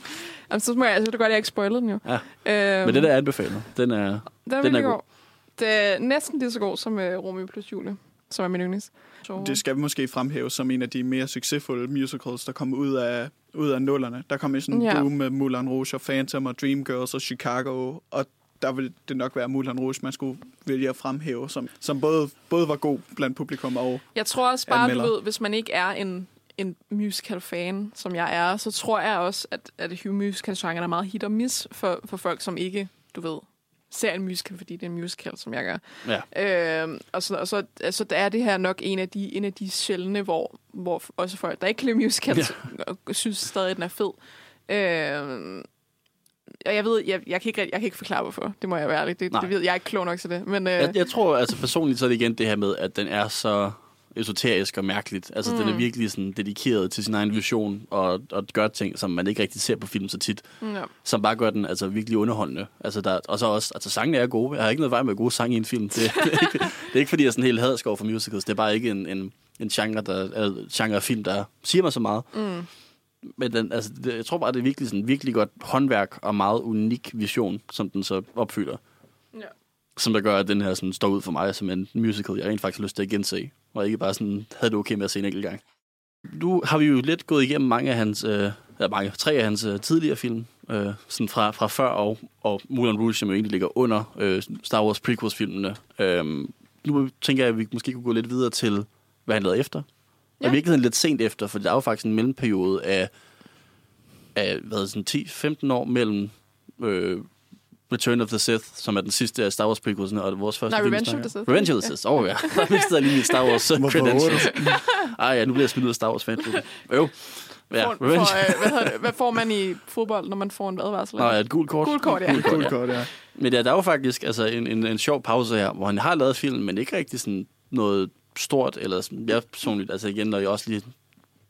Jamen, så må jeg, altså, det godt, at jeg ikke spoilede den jo. Ja. Øhm, Men den er anbefalet. Den er, Den er Den er virkelig god. god. Det er næsten lige så god som uh, Romeo plus Julie, som er min yndlings. Så, Det skal måske fremhæves som en af de mere succesfulde musicals, der kom ud af, ud af nullerne. Der kom en sådan en Ja. boom med Moulin Rouge og Phantom og Dreamgirls og Chicago, og der vil det nok være Moulin Rouge, man skulle vælge at fremhæve, som, som både, både var god blandt publikum og... Jeg tror også bare, du Anmelder. ved, hvis man ikke er en, en musical-fan, som jeg er, så tror jeg også, at, at musical-genren er meget hit og miss for, for folk, som ikke, du ved, ser en musical, fordi det er en musical, som jeg gør. ja. Øhm, og så, og så altså, der er det her nok en af de, en af de sjældne, hvor, hvor også folk, der ikke kan lide musicals, ja. synes stadig, at den er fed. Øhm, og jeg ved, jeg, jeg, kan ikke, jeg kan ikke forklare, hvorfor. Det må jeg være ærlig. Det, Nej. det ved jeg er ikke klog nok til det. Men, øh, Jeg, jeg tror, altså personligt, så er det igen det her med, at den er så esoterisk og mærkeligt. Altså, mm. den er virkelig sådan dedikeret til sin egen vision og, og gør ting, som man ikke rigtig ser på film så tit. ja. Som bare gør den altså virkelig underholdende. Altså, der, og så også, altså sangene er gode. Jeg har ikke noget vej med gode sange i en film. Det, det, er, ikke, det er ikke, fordi jeg er sådan helt hadersk over for musicals. Det er bare ikke en, en, en genre, der, eller, genre af film, der siger mig så meget. Mm. Men den, altså, det, jeg tror bare, det er virkelig sådan virkelig godt håndværk og meget unik vision, som den så opfylder. Ja. Som der gør, at den her sådan, står ud for mig som en musical, jeg rent faktisk har lyst til at gense. Og ikke bare sådan, havde det okay med at se en enkelt gang. Nu har vi jo lidt gået igennem mange af hans, øh, eller mange, tre af hans øh, tidligere film, øh, sådan fra, fra før og, og Moulin Rouge, som jo egentlig ligger under øh, Star Wars prequels-filmene. Øh, nu tænker jeg, at vi måske kunne gå lidt videre til, hvad han lavede efter. Ja. Ja. Og i virkeligheden lidt sent efter, for der er jo faktisk en mellemperiode af, af hvad, sådan 10-15 år mellem øh, Return of the Sith, som er den sidste af Star Wars prequelsene, og vores første Nej, film, Revenge of the. Sith. Revenge of the Sith, åh oh, ja. Der mistede jeg lige mit Star Wars credentials. Ej ja, nu bliver jeg smidt ud af Star Wars fan. Øv. Ja, Revenge. får, øh, hvad, det, hvad får man i fodbold, når man får en advarsel? Nå, ja, et gult kort. Gult kort, ja. Gult kort, ja. godt, ja. Men ja, der er jo faktisk altså, en, en, en sjov pause her, hvor han har lavet film, men ikke rigtig sådan noget stort, eller sådan, jeg personligt, altså igen, når jeg også lige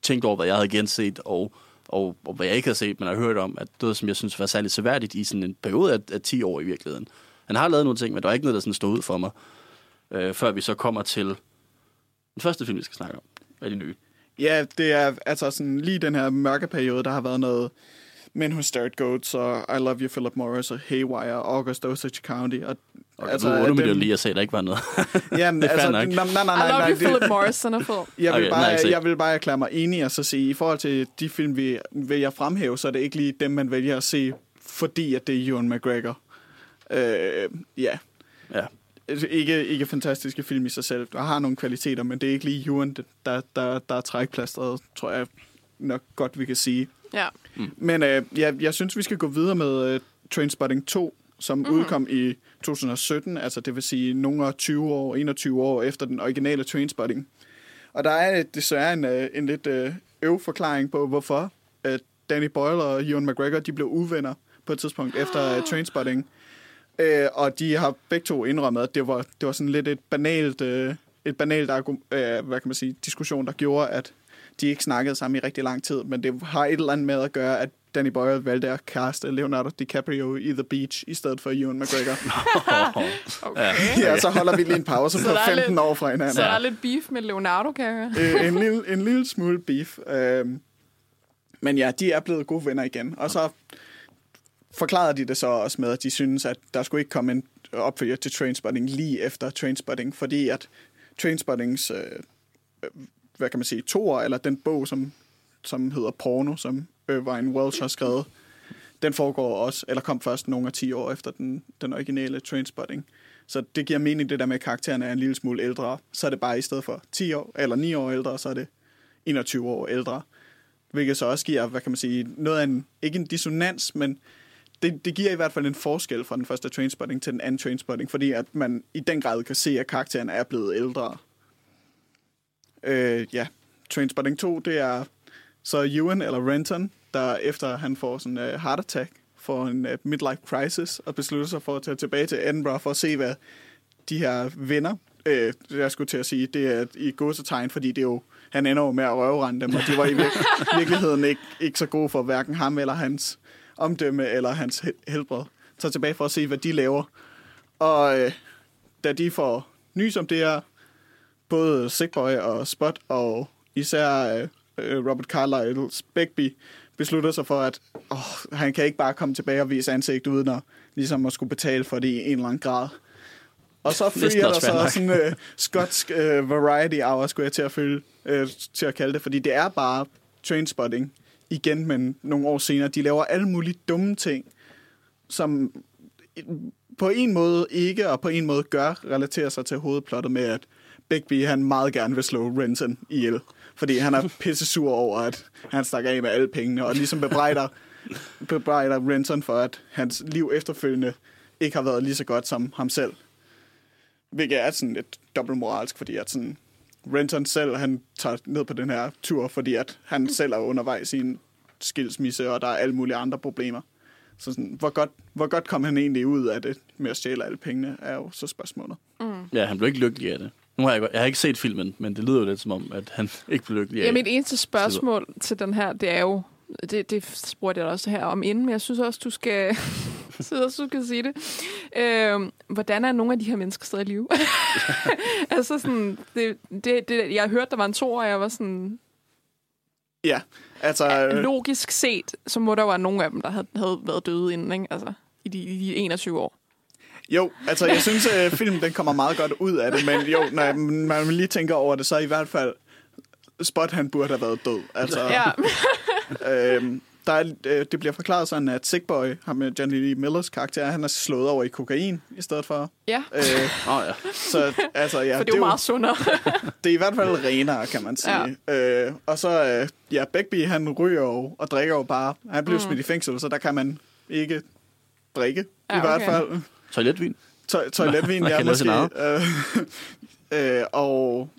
tænkte over, hvad jeg havde genset, og, og, og hvad jeg ikke havde set, men har hørt om, at det som jeg synes var særligt seværdigt i sådan en periode af, af 10 år i virkeligheden. Han har lavet nogle ting, men der er ikke noget, der sådan stod ud for mig, øh, før vi så kommer til den første film, vi skal snakke om, af de nye. Ja, det er altså sådan lige den her mørke periode, der har været noget men Who Stared Goats og I Love You Philip Morris og Haywire og August Osage County. Og, Og altså, nu undrer mig lige at se, at der ikke var noget. Jamen, Det er altså, nej, nok. nej, nej, I nej, love nej, you, det- Philip Morris, den er fed. Jeg vil, Okay, bare, nej, jeg vil bare erklære mig enig og så sige, i forhold til de film, vi vælger at fremhæve, så er det ikke lige dem, man vælger at se, fordi at det er Ewan McGregor. Øh, ja, ja. Altså, ikke, ikke fantastiske film i sig selv. Der har nogle kvaliteter, men det er ikke lige Ewan, der, der, der er trækplastret, tror jeg nok godt, vi kan sige. Ja. Men øh, jeg, jeg synes, vi skal gå videre med øh, Trainspotting 2, som mm. udkom i 2017, altså det vil sige nogle af 20 år, 21 år efter den originale Trainspotting. Og der er desværre en, øh, en lidt øh, øv forklaring på, hvorfor at Danny Boyle og Ewan McGregor de blev uvenner på et tidspunkt efter uh, Trainspotting. Øh, og de har begge to indrømmet, at det var, det var sådan lidt et banalt, øh, et banalt øh, hvad kan man sige, diskussion, der gjorde, at de ikke snakkede sammen i rigtig lang tid. Men det har et eller andet med at gøre, at Danny Boyle valgte at kaste Leonardo DiCaprio i The Beach, i stedet for Ewan McGregor. Okay. ja, så holder vi lige en pause på der er 15 lidt- år fra hinanden. Så der er lidt beef med Leonardo, kan jeg høre. øh, en, lille, en lille smule beef. Øh, men ja, de er blevet gode venner igen. Og så forklarede de det så også med, at de synes, at der skulle ikke komme en opfølger til Trainspotting lige efter Trainspotting, fordi at Trainspottings, øh, hvad kan man sige, toer, eller den bog, som, som hedder Porno, som Irvine Welsh har skrevet, den foregår også, eller kom først nogle af 10 år efter den, den originale Trainspotting. Så det giver mening, det der med, at karaktererne er en lille smule ældre. Så er det bare i stedet for 10 år, eller 9 år ældre, så er det 21 år ældre. Hvilket så også giver, hvad kan man sige, noget af en, ikke en dissonans, men det, det giver i hvert fald en forskel fra den første Trainspotting til den anden Trainspotting, fordi at man i den grad kan se, at karakteren er blevet ældre. Øh, ja, Trainspotting 2, det er så Ewan eller Renton, der efter han får sådan en uh, heart attack, får en uh, midlife crisis, og beslutter sig for at tage tilbage til Edinburgh for at se, hvad de her venner, øh, jeg skulle til at sige, det er i gåsetegn, fordi det er jo, han ender jo med at røvrende dem, og de var i vir- virkeligheden ikke, ikke så gode for hverken ham eller hans omdømme eller hans he- helbred. Tager tilbage for at se, hvad de laver. Og øh, da de får nys om det her, både Sickboy og Spot, og især øh, Robert Carlyle's Begbie, beslutter sig for, at åh, han kan ikke bare komme tilbage og vise ansigt, uden at, ligesom at skulle betale for det i en eller anden grad. Og så følger der så nok. sådan øh, skotsk øh, variety hour, skulle jeg til at, følge, øh, til at kalde det, fordi det er bare trainspotting igen, men nogle år senere. De laver alle mulige dumme ting, som på en måde ikke, og på en måde gør, relaterer sig til hovedplottet med, at Bigby han meget gerne vil slå Renton ihjel. Fordi han er pisse sur over, at han stak af med alle pengene, og ligesom bebrejder, bebrejder Renton for, at hans liv efterfølgende ikke har været lige så godt som ham selv. Hvilket er sådan lidt dobbeltmoralsk, fordi at sådan, Renton selv, han tager ned på den her tur, fordi at han selv er undervejs i en skilsmisse, og der er alle mulige andre problemer. Så sådan, hvor, godt, hvor godt kom han egentlig ud af det med at stjæle alle pengene, er jo så spørgsmålet. Ja, han blev ikke lykkelig af det. Nu har jeg, jeg har ikke set filmen, men det lyder jo lidt som om, at han ikke blev lykkelig af Ja, mit eneste spørgsmål til den her, det er jo, det, det spurgte jeg også her om inden, men jeg synes også, du skal, synes også, du skal sige det. Øh, hvordan er nogle af de her mennesker stadig i live? altså sådan, det, det, det, jeg hørte, der var en to, og jeg var sådan, Ja, altså... øh, logisk set, så må der jo være nogle af dem, der havde, havde været døde inden, ikke? Altså, i de, i de 21 år. Jo, altså jeg synes, at filmen den kommer meget godt ud af det, men jo, når man lige tænker over det, så i hvert fald Spot, han burde have været død. Altså, Ja, øhm, der er, øh, det bliver forklaret sådan, at Sickboy, ham med Johnny Lee Millers karakter, han er slået over i kokain i stedet for. ja. Øh, Åh, ja. så altså, ja, for det er jo meget sundere. det er i hvert fald renere, kan man sige. Ja. Øh, og så, øh, ja, Begbie, han ryger jo og drikker jo bare. Han blev mm. smidt i fængsel, så der kan man ikke drikke, Ja, i hvert okay. fald. Toiletvin. To- toiletvin, Man ja, måske. Øh, øh, og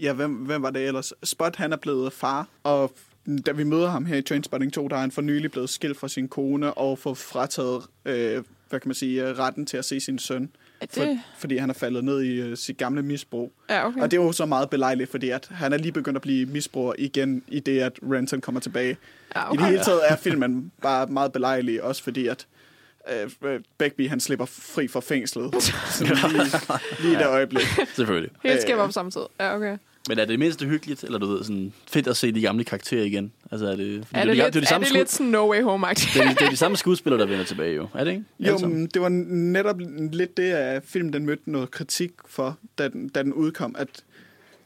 ja, hvem, hvem var det ellers? Spot, han er blevet far, og da vi møder ham her i Trainspotting 2, der er han for nylig blevet skilt fra sin kone og får frataget, øh, hvad kan man sige, øh, retten til at se sin søn, Er for, det? fordi han er faldet ned i øh, sit gamle misbrug. Ja, okay. Og det er jo så meget belejligt, fordi at han er lige begyndt at blive misbruger igen, i det at Renton kommer tilbage. ja, I det hele taget er filmen bare meget belejlig, også fordi at øh, Begbie, han slipper fri fra fængslet. Sådan lige, lige i det øjeblik. Selvfølgelig. Helt skæber øh, på samme tid. Ja, okay. Men er det mindste hyggeligt, eller du ved, sådan fedt at se de gamle karakterer igen? Altså, er det, fordi Er det, de, lidt, er de er samme det skud- lidt sådan No Way home det, er, de- det er de samme skuespillere, der vender tilbage, jo. Er det ikke? Jo, men det var netop lidt det, at filmen den mødte noget kritik for, da den, da den udkom. At,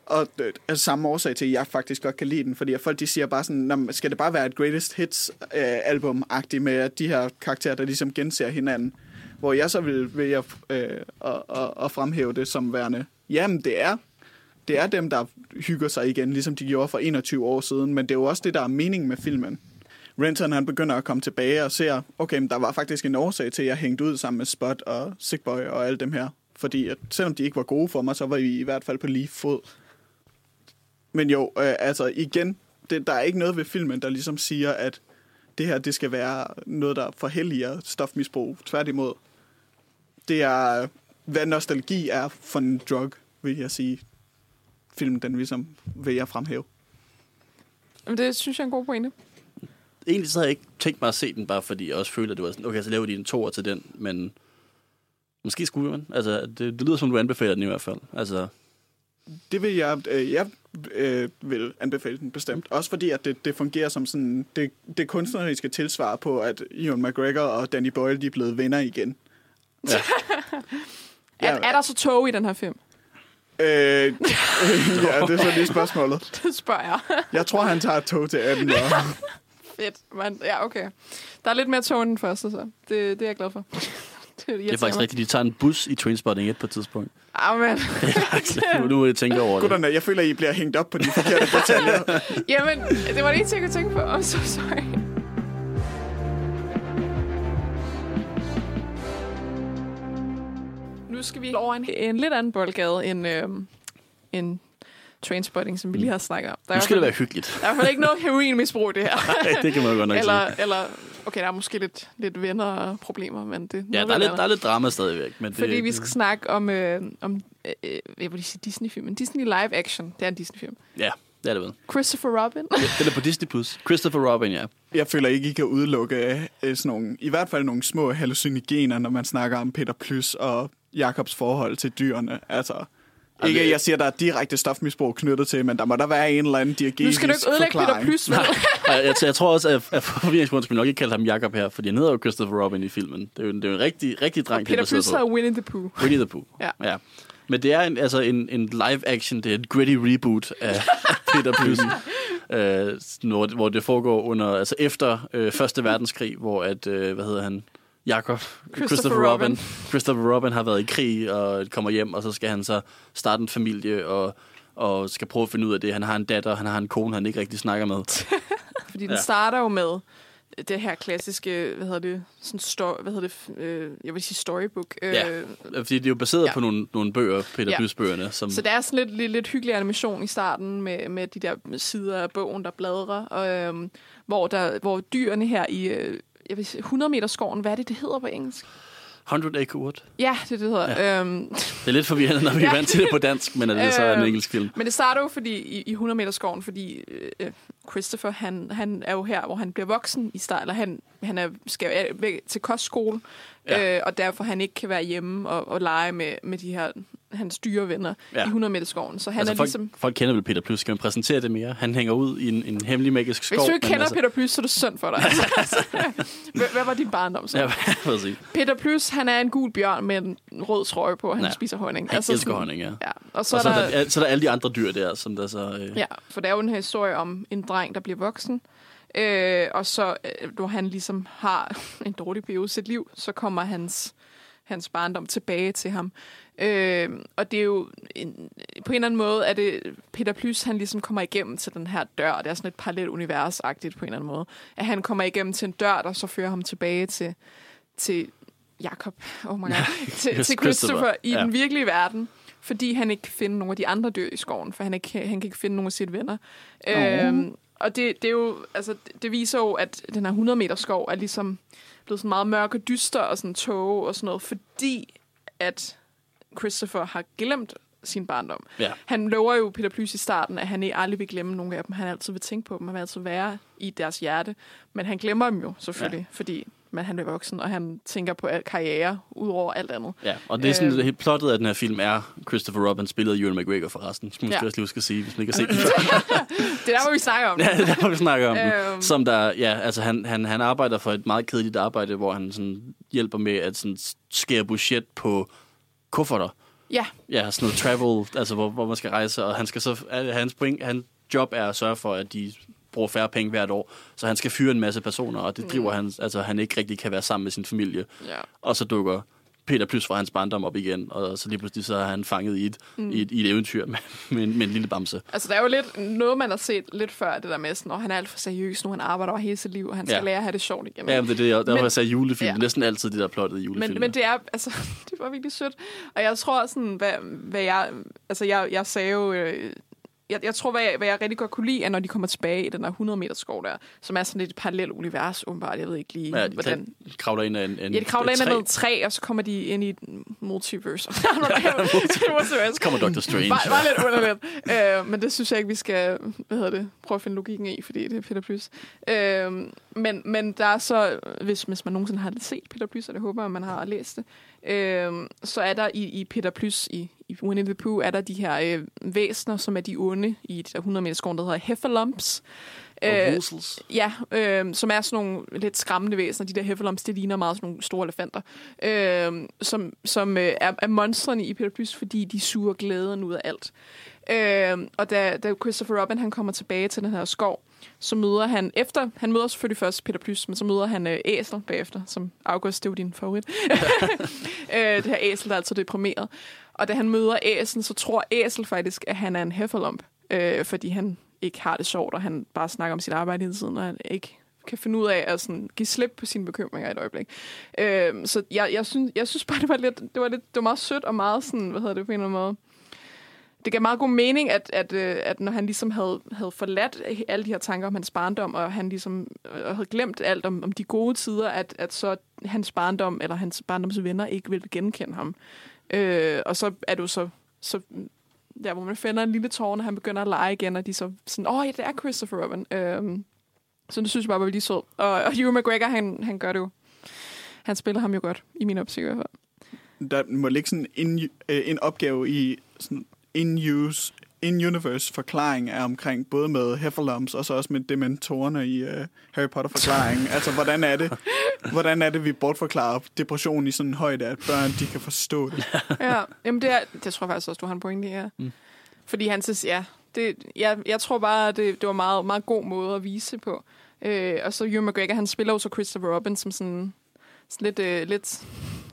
og øh, det altså samme årsag til, at jeg faktisk godt kan lide den. Fordi folk de siger bare sådan, "Nå, skal det bare være et greatest hits øh, album-agtigt med de her karakterer, der ligesom genser hinanden. Hvor jeg så vil, vil jeg, øh, at, at, at fremhæve det som værende, jamen det er det er dem, der hygger sig igen, ligesom de gjorde for 21 år siden, men det er jo også det, der er meningen med filmen. Renton han begynder at komme tilbage og ser, okay, men der var faktisk en årsag til, at jeg hængte ud sammen med Spot og Sickboy og alle dem her. Fordi at selvom de ikke var gode for mig, så var vi i hvert fald på lige fod. Men jo, øh, altså igen, det, der er ikke noget ved filmen, der ligesom siger, at det her det skal være noget, der forhelliger stofmisbrug. Tværtimod. Det er, hvad nostalgi er for en drug, vil jeg sige. Filmen, den ligesom vil jeg fremhæve. Men det synes jeg er en god pointe. Egentlig så havde jeg ikke tænkt mig at se den, bare fordi jeg også følte, at det var sådan, okay, så laver de en toer til den, men måske skulle man. Altså, det, det lyder som, du anbefaler den i hvert fald. Altså, Det vil jeg, øh, jeg øh, vil anbefale den bestemt. Også fordi, at det, det fungerer som sådan, det, det kunstneriske tilsvar på, at Ewan McGregor og Danny Boyle, de er blevet venner igen. Ja. Er, er der så tog i den her film? Øh, ja, det er så lige spørgsmålet. Det spørger jeg. Jeg tror, han tager et tog til Edinburgh. Fedt. Men, ja, okay. Der er lidt mere tog end den første, så. Det, det er jeg glad for. Det, det er faktisk rigtigt. De tager en bus i Trainspotting 1 på et tidspunkt. Amen. nu, nu må jeg tænke over det. Gutterne, jeg føler, I bliver hængt op på de forkerte detaljer. Jamen, det var det eneste, jeg kunne tænke på. I'm so sorry. Nu skal vi over en, en lidt anden boldgade end, øhm, end Trainspotting, som vi lige har snakket om. Der er Nu skal det være hyggeligt. Der er i hvert fald ikke noget heroinmisbrug, i det her. Nej, det kan man jo godt nok eller, sige. eller, okay, der er måske lidt, lidt venner og problemer, men det Ja, der er, lidt, der er lidt drama stadigvæk. Men det, Fordi vi skal snakke om, øh, om øh, øh, jeg vil sige Disney-film, en Disney live action. Det er en Disney-film. Ja, det er det vel. Christopher Robin. Den er på Disney+. Plus. Christopher Robin, ja. Jeg føler ikke, I kan udelukke øh, sådan nogle, i hvert fald nogle små hallucinogener, når man snakker om Peter Plys og Jakobs forhold til dyrene. Altså, ikke at jeg siger, at der er direkte stofmisbrug knyttet til, men der må der være en eller anden nu diegetisk skal du ikke ødelægge Peter. Plys, vel? Og jeg, jeg tror også, at, at for forvirringsgrund skal nok ikke kalde ham Jacob her, fordi han hedder jo Christopher Robin i filmen. Det er jo, det er jo en rigtig, rigtig dreng, Peter der sidder Plys hedder Winnie the Pooh. Winnie the Pooh. Ja. ja. Men det er en, altså en, en live action, det er et gritty reboot af Peter Plys. øh, hvor, hvor det foregår under, altså efter øh, Første Verdenskrig, hvor at, øh, hvad hedder han, Jakob, Christopher Robin. Christopher Robin har været i krig og kommer hjem, og så skal han så starte en familie og, og skal prøve at finde ud af det. Han har en datter, han har en kone, han ikke rigtig snakker med. Fordi den Ja. starter jo med det her klassiske, hvad hedder det, sådan sto- hvad hedder det, øh, jeg vil sige storybook. Øh, Ja. Fordi det er jo baseret Ja. på nogle, nogle bøger, Peter Ja. Plys-bøgerne. Som, Så det er sådan lidt, lidt, lidt hyggelig animation i starten med, med de der sider af bogen, der bladrer, og, øhm, hvor, der, hvor dyrene her i øh, jeg vil sige, 100 meter skoven, hvad er det, det hedder på engelsk? 100 Acre Wood. Ja, det det, hedder. Ja. Øhm, Det er lidt forvirrende, når vi er vant til det på dansk, men det så er en Øh, engelsk film. Men det starter jo fordi, i, i 100 meter skoven, fordi øh, Christopher, han, han er jo her, hvor han bliver voksen i start, eller han, han er, skal væk til kostskole. Ja. øh, og derfor han ikke kan være hjemme og, og lege med, med de her hans dyrevenner ja. I 100 meter skoven. Så han altså, er folk, ligesom... folk kender vel Peter Plys. Skal man præsentere det mere? Han hænger ud i en, en hemmelig magisk skov. Hvis du ikke kender altså, Peter Plys, så er det synd for dig. Altså, hvad, var din barndom så? Ja, præcis. Peter Plys, han er en gul bjørn med en rød trøje på, han ja. Spiser honning. Han altså, elsker sådan- honning, ja. Ja, og så, Og så er er, der, der, så er der alle de andre dyr der, som der så... Øh, Ja, for det er jo en historie om en dreng, der bliver voksen, øh, og så, øh, når han ligesom har en dårlig periode i sit liv, så kommer hans, hans barndom tilbage til ham. Øh, og det er jo, en, på en eller anden måde, er det Peter Plys, han ligesom kommer igennem til den her dør, det er sådan et parallelt univers-agtigt på en eller anden måde. At han kommer igennem til en dør, der så fører ham tilbage til, til Jakob, oh my God, til, til Christopher, i ja. den virkelige verden fordi han ikke kan finde nogle af de andre dyr i skoven, for han, ikke, han kan ikke finde nogle af sine venner. Åh. Øhm, og det, det, er jo, altså, det, det viser jo, at den her 100 meter skov er ligesom blevet sådan meget mørk og dyster og sådan tåge og sådan noget, fordi at Christopher har glemt sin barndom. ja. Han lover jo Peter Plys i starten, at han ikke aldrig vil glemme nogen af dem. Han altid vil tænke på dem, han vil altid være i deres hjerte. Men han glemmer dem jo selvfølgelig, ja. fordi men han bliver voksen, og han tænker på karriere, ud over alt andet. Ja, og det er sådan, Øh. helt plottet af den her film er Christopher Robin spillet af Ewan McGregor forresten. Som man Ja. også lige skal sige, hvis man ikke har set den. Det er der, hvor vi snakker om. Ja, det er derfor, vi snakker om den. Øhm. Som der, ja, altså han, han, han arbejder for et meget kedeligt arbejde, hvor han sådan hjælper med at sådan skære budget på kufferter. Ja, Ja, sådan noget travel, altså hvor, hvor man skal rejse, og han skal så, hans, point, hans job er at sørge for, at de bruger færre penge hvert år, så han skal fyre en masse personer, og det driver han, altså han ikke rigtig kan være sammen med sin familie. ja. Og så dukker Peter Plys fra hans barndom op igen, og så lige pludselig så er han fanget i et, mm. i et, i et eventyr med, med, en, med en lille bamse. Altså, der er jo lidt noget, man har set lidt før, det der med sådan, at han er alt for seriøs nu, han arbejder over hele sit liv, og han skal Ja. lære at have det sjovt igen. Ja, men det er det, jeg, der Men- var jeg sagde julefilm. ja. Næsten altid det der plottet i julefilm. Men, men det er, altså, det var virkelig sødt. Og jeg tror sådan, hvad, hvad jeg, altså jeg, jeg sagde jo øh, jeg, jeg tror, hvad jeg, hvad jeg rigtig godt kunne lide, er, når de kommer tilbage i den der 100 meter skov der, som er sådan et parallelt univers, åbenbart. Jeg ved ikke lige, Ja, de, hvordan... hvordan... de kravler ind af en, en Ja, de kravler ind træ. noget træ, og så kommer de ind i et multiverse. Så kommer Doctor Strange. Bare, bare lidt underligt. øh, men det synes jeg ikke, vi skal hvad hedder det, prøve at finde logikken i, fordi det er Peter Plys. Øh, men, men der er så, hvis, hvis man nogensinde har set Peter Plys, og det håber jeg, man har læst det, øh, så er der i, i Peter Plys, i, i Winnie the Pooh, er der de her øh, væsener, som er de onde i der 100 meter skoven, der hedder Heffalumps. Og Øh. Ja, øh, som er sådan nogle lidt skræmmende væsener. De der heffalumps, det ligner meget sådan nogle store elefanter. Øh, som som øh, er, er monstrene i Peter Plys, fordi de suger glæden ud af alt. Øh, og da, da Christopher Robin han kommer tilbage til den her skov, så møder han efter, han møder selvfølgelig først Peter Plys, men så møder han øh, Æsel bagefter, som August, det er jo din favorit. øh, det her Æsel, der er altså deprimeret. Og da han møder æsen, så tror Æsel faktisk, at han er en heffalump, øh, fordi han ikke har det sjovt, og han bare snakker om sit arbejde hele tiden, og han ikke kan finde ud af at sådan, give slip på sine bekymringer et øjeblik. Øh, så jeg, jeg, synes, jeg synes bare, det var lidt, det var lidt, det var meget sødt og meget sådan, hvad hedder det på en eller anden måde, det gav meget god mening, at, at, øh, at når han ligesom havde, havde forladt alle de her tanker om hans barndom, og han ligesom og havde glemt alt om, om de gode tider, at, at så hans barndom, eller hans barndoms venner, ikke ville genkende ham. Øh, og så er du så, så mm, der, hvor man finder en lille tårn, og han begynder at lege igen, og de så sådan, åh, ja, det er Christopher Robin. Øh, så det synes jeg bare var lige sød. Og, og Hugh McGregor, han, han gør det jo. Han spiller ham jo godt, i min opsigt i hvert fald. Der må ligge sådan en, øh, en opgave i sådan in-use, in-universe forklaring er omkring, både med Heffalumps og så også med dementorerne i uh, Harry Potter-forklaringen. altså, hvordan er det, hvordan er det, vi bortforklarer depression i sådan en højde, at børn de kan forstå det? ja, jamen det, er, det tror jeg faktisk også, du har en pointe i, ja. Mm. Fordi han synes, ja, det, jeg, jeg tror bare, at det, det var meget, meget god måde at vise på. Øh, og så Hugh McGregor, han spiller jo så Christopher Robin som sådan, sådan lidt, øh, lidt,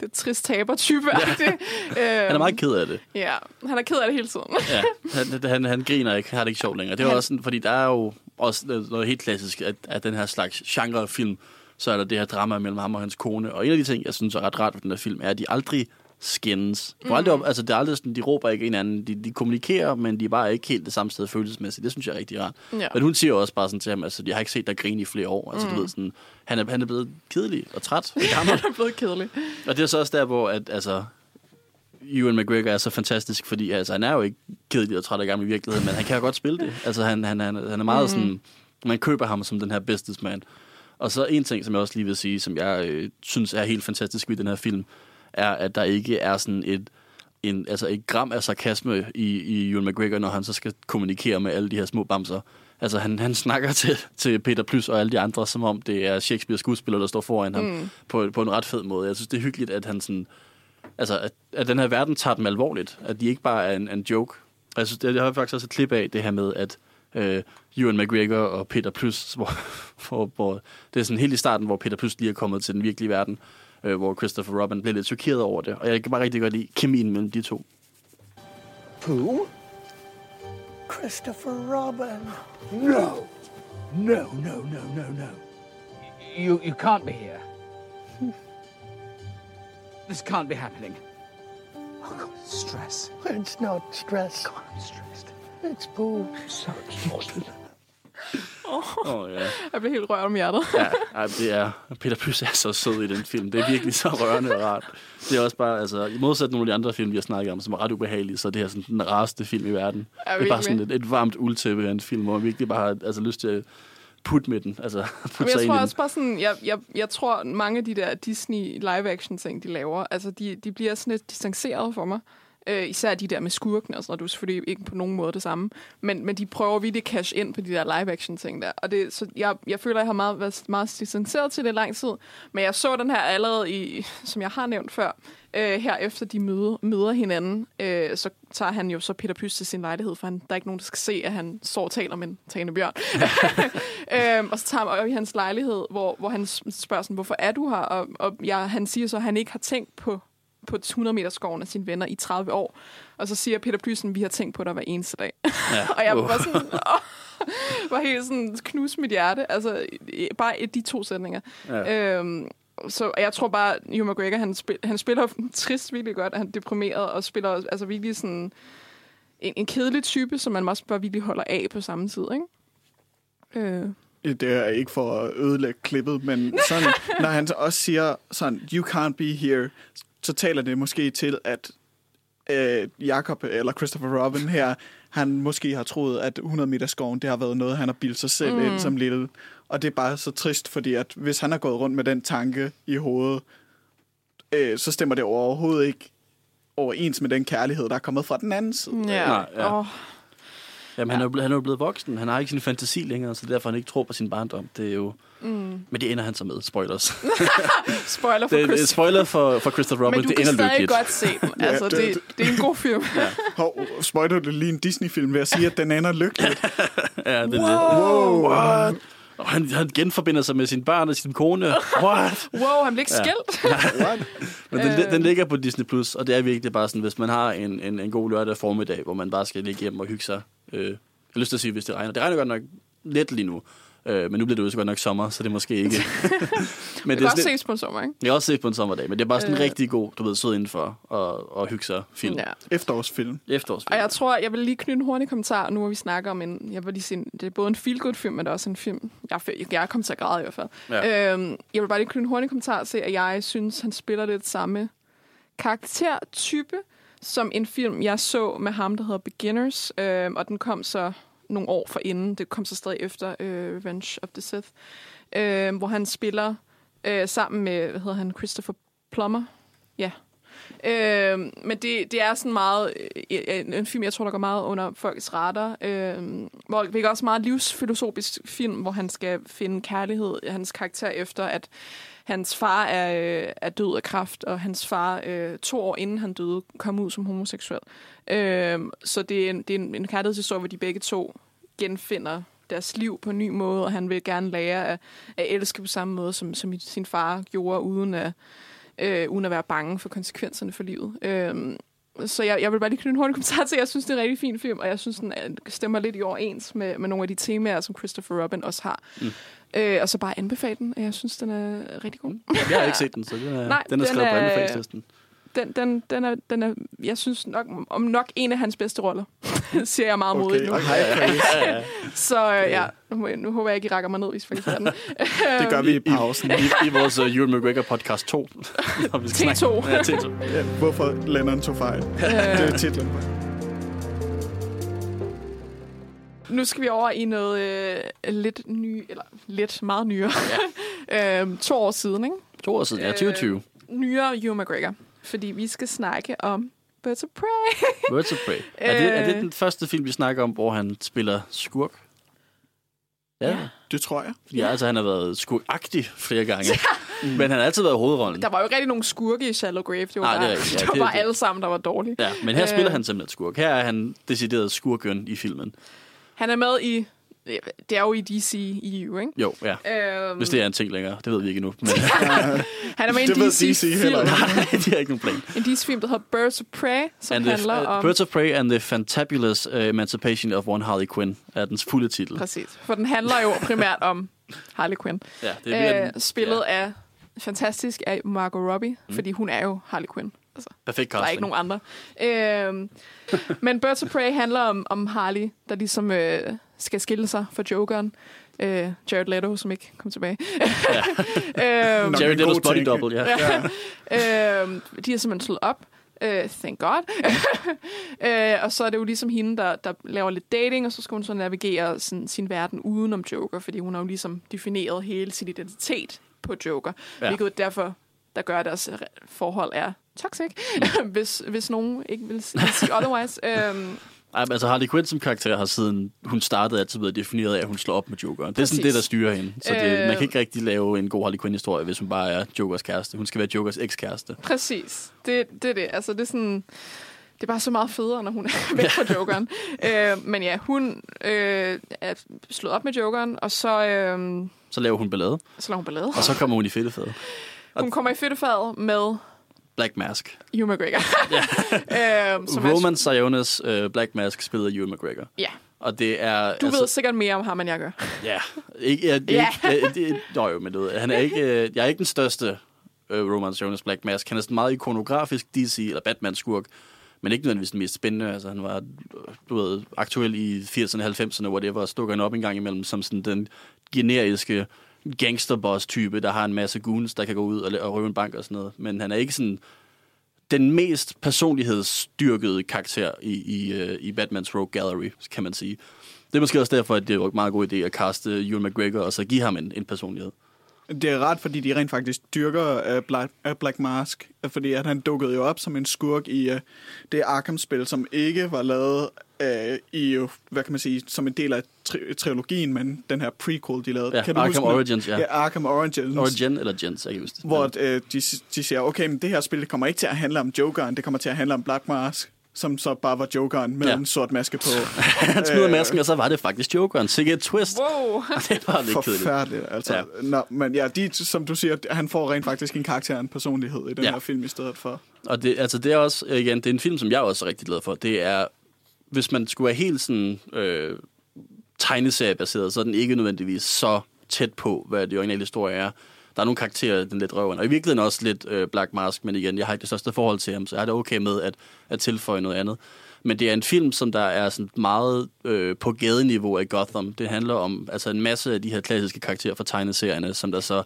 lidt trist taber-type. Ja. øh, Han er meget ked af det. Ja, han er ked af det hele tiden. Ja, han, han, han griner ikke, har det ikke sjovt længere. Det er Han- også sådan, fordi der er jo også noget helt klassisk, at, at den her slags genrefilm, så er der det her drama mellem ham og hans kone. Og en af de ting, jeg synes er ret rart ved den her film, er, at de aldrig De, mm. aldrig, altså, det er aldrig sådan, de råber ikke hinanden. De, de kommunikerer, men de er bare ikke helt det samme sted følelsesmæssigt. Det synes jeg er rigtig rart. Ja. Men hun siger også bare sådan til ham, altså, jeg har ikke set dig grine i flere år. Altså, mm. du ved, sådan, han, er, han er blevet kedelig og træt. og gammel. Han er blevet kedelig. Og det er så også der, hvor at, altså, Ewan McGregor er så fantastisk, fordi altså, han er jo ikke kedelig og træt og gammel i virkeligheden, men han kan jo godt spille det. Altså, han, han, han, han er meget mm. sådan... Man køber ham som den her businessman. Og så en ting, som jeg også lige vil sige, som jeg øh, synes er helt fantastisk ved den her film, er, at der ikke er sådan et, en, altså et gram af sarkasme i, i Ewan McGregor, når han så skal kommunikere med alle de her små bamser. Altså, han, han snakker til, til Peter Plys og alle de andre, som om det er Shakespeare skuespiller, der står foran ham, mm. på, på en ret fed måde. Jeg synes, det er hyggeligt, at han sådan... Altså, at, at den her verden tager dem alvorligt. At de ikke bare er en, en joke. Jeg synes, jeg har faktisk også et klip af det her med, at øh, Ewan McGregor og Peter Plys, hvor, hvor, hvor, det er sådan helt i starten, hvor Peter Plys lige er kommet til den virkelige verden, øh, hvor Christopher Robin bliver lidt chokeret over det. Og jeg kan bare rigtig godt lide kemien mellem de to. Who? Christopher Robin. No. No, no, no, no, no. You, you can't be here. this can't be happening. Oh, God, stress. It's not stress. God, I'm stressed. It's Paul. So exhausted. Oh, ja. Jeg blev helt rørt om hjertet. ja det er, Peter Plys er så sød i den film. Det er virkelig så rørende og rart. Det er også bare, altså, i modsat nogle af de andre film, vi har snakket om, som er ret ubehagelige, så er det her sådan den rareste film i verden. Ja, det er bare sådan et, et varmt uldtæppe af en film, hvor man virkelig bare har altså, lyst til at putte med den. Altså, putte Men jeg tror også bare sådan, jeg, jeg, jeg tror, mange af de der Disney live-action ting, de laver, altså de, de bliver sådan lidt distanceret for mig. Øh, især de der med skurkene og sådan noget, det er selvfølgelig ikke på nogen måde det samme. Men, men de prøver virkelig at cash ind på de der live-action ting der. Og det, så jeg, jeg føler, jeg har meget, været meget distanceret til det i lang tid. Men jeg så den her allerede i, som jeg har nævnt før, øh, her efter de møder, møder hinanden, øh, så tager han jo så Peter Plys til sin lejlighed, for han, der er ikke nogen, der skal se, at han står og taler med en talende bjørn. øhm, og så tager han op i hans lejlighed, hvor, hvor han spørger sådan, hvorfor er du her? Og, og jeg, han siger så, at han ikke har tænkt på, på 100 meter skoven af sine venner i 30 år. Og så siger Peter Plysen, vi har tænkt på dig hver eneste dag. Ja. og jeg Uff. var sådan, åh, var helt sådan knus mit hjerte. Altså, bare i de to sætninger. Ja. Øhm, så jeg tror bare, Hugh McGregor, han, spil, han spiller trist virkelig godt, han er deprimeret, og spiller altså virkelig sådan... en, en kedelig type, som man også bare virkelig holder af på samme tid, ikke? Øh, Det er ikke for at ødelægge klippet, men sådan, når han så også siger sådan, you can't be here, så taler det måske til, at øh, Jacob eller Christopher Robin her, han måske har troet, at 100 meter skoven, det har været noget, han har bildt sig selv mm. ind som lille. Og det er bare så trist, fordi at hvis han har gået rundt med den tanke i hovedet, øh, så stemmer det overhovedet ikke overens med den kærlighed, der er kommet fra den anden side. ja. Nej, ja. Åh, Jamen, han, er jo blevet, han er jo blevet voksen. Han har ikke sin fantasi længere, så derfor han ikke tror på sin barndom. Det er jo... Mm. Men det ender han så med. Spoilers. spoiler for det, det er Chris. spoiler for, for Christopher Robin. Men du det kan ender stadig godt se den. Ja, Altså, det- det, det er en god film. Hov, spoiler du lige en Disney-film ved at sige, at den ender lykkeligt? Ja, det er Wow! det. What? Og han, han genforbinder sig med sin barn og sin kone. What? Wow, han blev ikke skilt. Men den, Øh. den ligger på Disney+, Plus, og det er virkelig bare sådan, hvis man har en, en, en god lørdag formiddag, hvor man bare skal ligge hjem og hygge sig. Øh, jeg har lyst til at sige, hvis det regner. Det regner godt nok lidt lige nu, øh, men nu bliver det jo så godt nok sommer, så det er måske ikke... men Det kan også ses på en sommer, ikke? jeg har også set på en sommerdag, men det er bare sådan en Øh. rigtig god, du ved, sidde indenfor og, og hygge sig film. Ja. Efterårsfilm. Efterårsfilm. Og jeg tror, jeg vil lige knytte en hurtig kommentar, nu hvor vi snakker om en... Jeg vil lige sige, det er både en feel-good-film, men det er også en film... Jeg, er- jeg er kommet til at græde i hvert fald. Ja. Øhm, jeg vil bare lige knytte en hurtig kommentar til, at jeg synes, han spiller lidt samme karaktertype som en film, jeg så med ham, der hedder Beginners. Øhm, og den kom så nogle år for inden. Det kom så stadig efter øh, Revenge of the Sith. Øh, hvor han spiller øh, sammen med, hvad hedder han, Christopher Plummer. Ja. Øh, men det, det er sådan meget øh, øh, en, en film, jeg tror, der går meget under folks radar. Øh, hvor det er også meget livsfilosofisk film, hvor han skal finde kærlighed i hans karakter efter, at hans far er, øh, er død af kræft, og hans far øh, to år inden han døde kom ud som homoseksuel. Øh, så det er, en, det er en, en kærlighedshistorie, hvor de begge to genfinder deres liv på en ny måde, og han vil gerne lære at, at elske på samme måde, som, som sin far gjorde, uden at, øh, uden at være bange for konsekvenserne for livet. Øh, så jeg, jeg vil bare lige knytte en hurtig kommentar til, at jeg synes, det er en rigtig fin film, og jeg synes, den er- stemmer lidt i overens med, med nogle af de temaer, som Christopher Robin også har. Mm. Øh, og så bare anbefale den, jeg synes, den er rigtig god. Jeg har ikke set den, så den er, Nej, den er den skrevet på er- anbefalingslisten. Den, den, den, er, den er, jeg synes nok, om nok en af hans bedste roller, siger jeg meget modigt Okay, nu. praise. Ja, ja. Så øh, ja, nu, nu håber jeg ikke, I rækker mig ned, hvis I faktisk ser den. Det gør vi i pausen. I, I vores uh, Ewan McGregor podcast 2. når vi skal T2. snakke- Ja, T2. Ja, hvorfor Lennon tog fejl. Det er titlen på. Nu skal vi over i noget øh, lidt ny, eller lidt meget nyere. Ja. øhm, to år siden, ikke? To år siden, ja, 2020. Nyere Ewan McGregor. Fordi vi skal snakke om Birds of Prey. Birds of Prey. Er det, er det Øh. den første film, vi snakker om, hvor han spiller skurk? Ja, Ja. ja. Det tror jeg. ja altså han har været skurkagtig flere gange. Men han har altid været hovedrollen. Der var jo ikke rigtig nogen skurke i Shallow Grave. Det var, Nej, det er rigtigt. Ja, det var det- alle sammen, der var dårlige. Ja, men her spiller Øh. han simpelthen skurk. Her er han decideret skurkøn i filmen. Han er med i... Det er jo i DC EU, ikke? Jo, ja. Øhm, Hvis det er en ting længere. Det ved vi ikke endnu. Men han er med i en Det DC-film, DC nej, de har ikke nogen plan. en DC-film, der hedder Birds of Prey, som And handler the, uh, om... Birds of Prey and the Fantabulous uh, Emancipation of One Harley Quinn er dens fulde titel. Præcis. For den handler jo primært om Harley Quinn. Ja, det er Øh, øh, spillet af fantastisk af Margot Robbie, Mm. fordi hun er jo Harley Quinn. Altså, perfekt der er casting. ikke nogen andre. Øh, men Birds of Prey handler om, om Harley, der ligesom øh, skal skille sig fra Jokeren. Øh, Jared Leto, som ikke kom tilbage. øh, Jerry en Leto's body ting, double, ja. Ja. øh, de har simpelthen slået op. Uh, thank God. uh, og så er det jo ligesom hende, der, der laver lidt dating, og så skal hun så navigere sådan, sin verden udenom Joker, fordi hun har jo ligesom defineret hele sin identitet på Joker. Ja. Hvilket er derfor, der gør, at deres re- forhold er toxic, hvis, hvis nogen ikke vil sige otherwise. Um, Ej, men altså Harley Quinn som karakter har siden hun startede altid været defineret af, at hun slår op med Jokeren. Det er sådan Præcis. det, der styrer hende. Så det, Øh. man kan ikke rigtig lave en god Harley Quinn-historie, hvis hun bare er Jokers kæreste. Hun skal være Jokers ekskæreste. Præcis. Det, det er det. Altså, det er sådan... Det er bare så meget federe, når hun er væk fra Jokeren. øh, men ja, hun øh, er slået op med Jokeren, og så, øh, Så laver hun ballade, så laver hun ballade. og så kommer hun i fedtefadet. Hun kommer i fedtefadet med Black Mask. Hugh McGregor. øh, som Roman Sionis uh, Black Mask spiller Ewan McGregor. Ja, Og det er... du altså, ved sikkert mere om ham, end jeg gør. Ja, ikke, ja, det, Ja. ja. Ikke, det, det, nå jo, men du ved, han er ikke, øh, jeg er ikke den største uh, Roman Jonas Black Mask. Han er sådan meget ikonografisk DC- eller Batman-skurk. men ikke nødvendigvis den mest spændende. Altså, han var du ved, aktuel i 80'erne, 90'erne, hvor det var stukker han op en gang imellem som sådan den generiske gangsterboss-type, der har en masse goons, der kan gå ud og, og røve en bank og sådan noget. Men han er ikke sådan den mest personlighedsstyrkede karakter i, i, øh, i Batmans Rogue Gallery, kan man sige. Det er måske også derfor, at det er en meget god idé at kaste Ewan McGregor og så give ham en, en personlighed. Det er ret, fordi de rent faktisk dyrker uh, Black, uh, Black Mask, uh, fordi at han dukkede jo op som en skurk i uh, det Arkham-spil, som ikke var lavet uh, i, hvad kan man sige, som en del af tri- trilogien, men den her prequel, de lavede. Ja, kan du Arkham huske? Origins, ja. Ja, Arkham Origins. Origin eller Gens, jeg kan huske det. Hvor uh, de, de siger, okay, men det her spil det kommer ikke til at handle om Jokeren, det kommer til at handle om Black Mask, som så bare var Jokeren med Ja. en sort maske på. Han smider masken, og så var det faktisk Jokeren. Sikke et twist. Wow. det var lidt kedeligt. Forfærdeligt, altså. Ja. Nå, men ja, de, som du siger, han får rent faktisk en karakter og en personlighed i den ja. her film i stedet for. Og det, altså, det er også, igen, det er en film, som jeg også er rigtig glad for. Det er, hvis man skulle være helt sådan øh, tegneseriebaseret, så er den ikke nødvendigvis så tæt på, hvad det originale historie er. Der er nogle karakterer, den lidt røven. Og i virkeligheden også lidt øh, Black Mask, men igen, jeg har ikke det største forhold til ham, så jeg har det okay med at, at tilføje noget andet. Men det er en film, som der er sådan meget øh, på gadeniveau af Gotham. Det handler om altså en masse af de her klassiske karakterer fra tegneserierne, som der så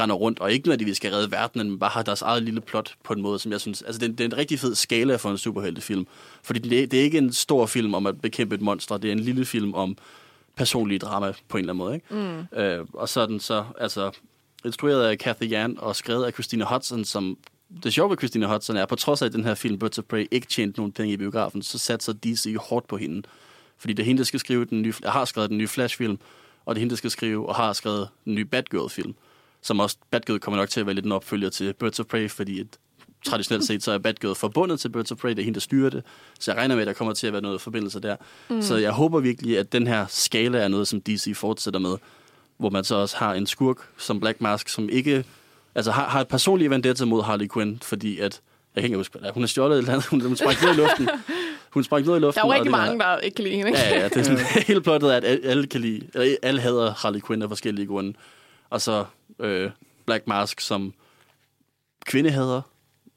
render rundt, og ikke nødvendigvis skal redde verdenen, men bare har deres eget lille plot på en måde, som jeg synes... Altså, det er, det er en rigtig fed skala for en superheltefilm. Fordi det, er- det er ikke en stor film om at bekæmpe et monster, det er en lille film om personlige drama på en eller anden måde. Ikke? Mm. Øh, og så den så altså, instrueret af Kathy Jan og skrevet af Christina Hudson, som det sjove ved Christina Hudson er, på trods af, at den her film, Birds of Prey, ikke tjente nogen penge i biografen, så satte DC hårdt på hende. Fordi det er hende, der skal skrive den nye, har skrevet den nye Flash-film, og det er hende, der skal skrive og har skrevet den nye Batgirl-film. Som også, Batgirl kommer nok til at være lidt en opfølger til Birds of Prey, fordi et, traditionelt set, så er Batgirl forbundet til Birds of Prey, det er hende, der styrer det. Så jeg regner med, at der kommer til at være noget forbindelse der. Mm. Så jeg håber virkelig, at den her skala er noget, som DC fortsætter med, hvor man så også har en skurk som Black Mask, som ikke altså har, har et personligt vendetta mod Harley Quinn, fordi at, jeg kan ikke huske, er. hun har stjålet et eller andet, hun, hun sprang noget i luften. Hun sprang noget i luften. Der er jo rigtig mange, der ikke kan lide hende, ikke? Ja, ja, det er sådan, hele plottet er, at alle- alle kan lide, eller alle hader Harley Quinn af forskellige grunde. Og så øh, Black Mask, som kvindehader,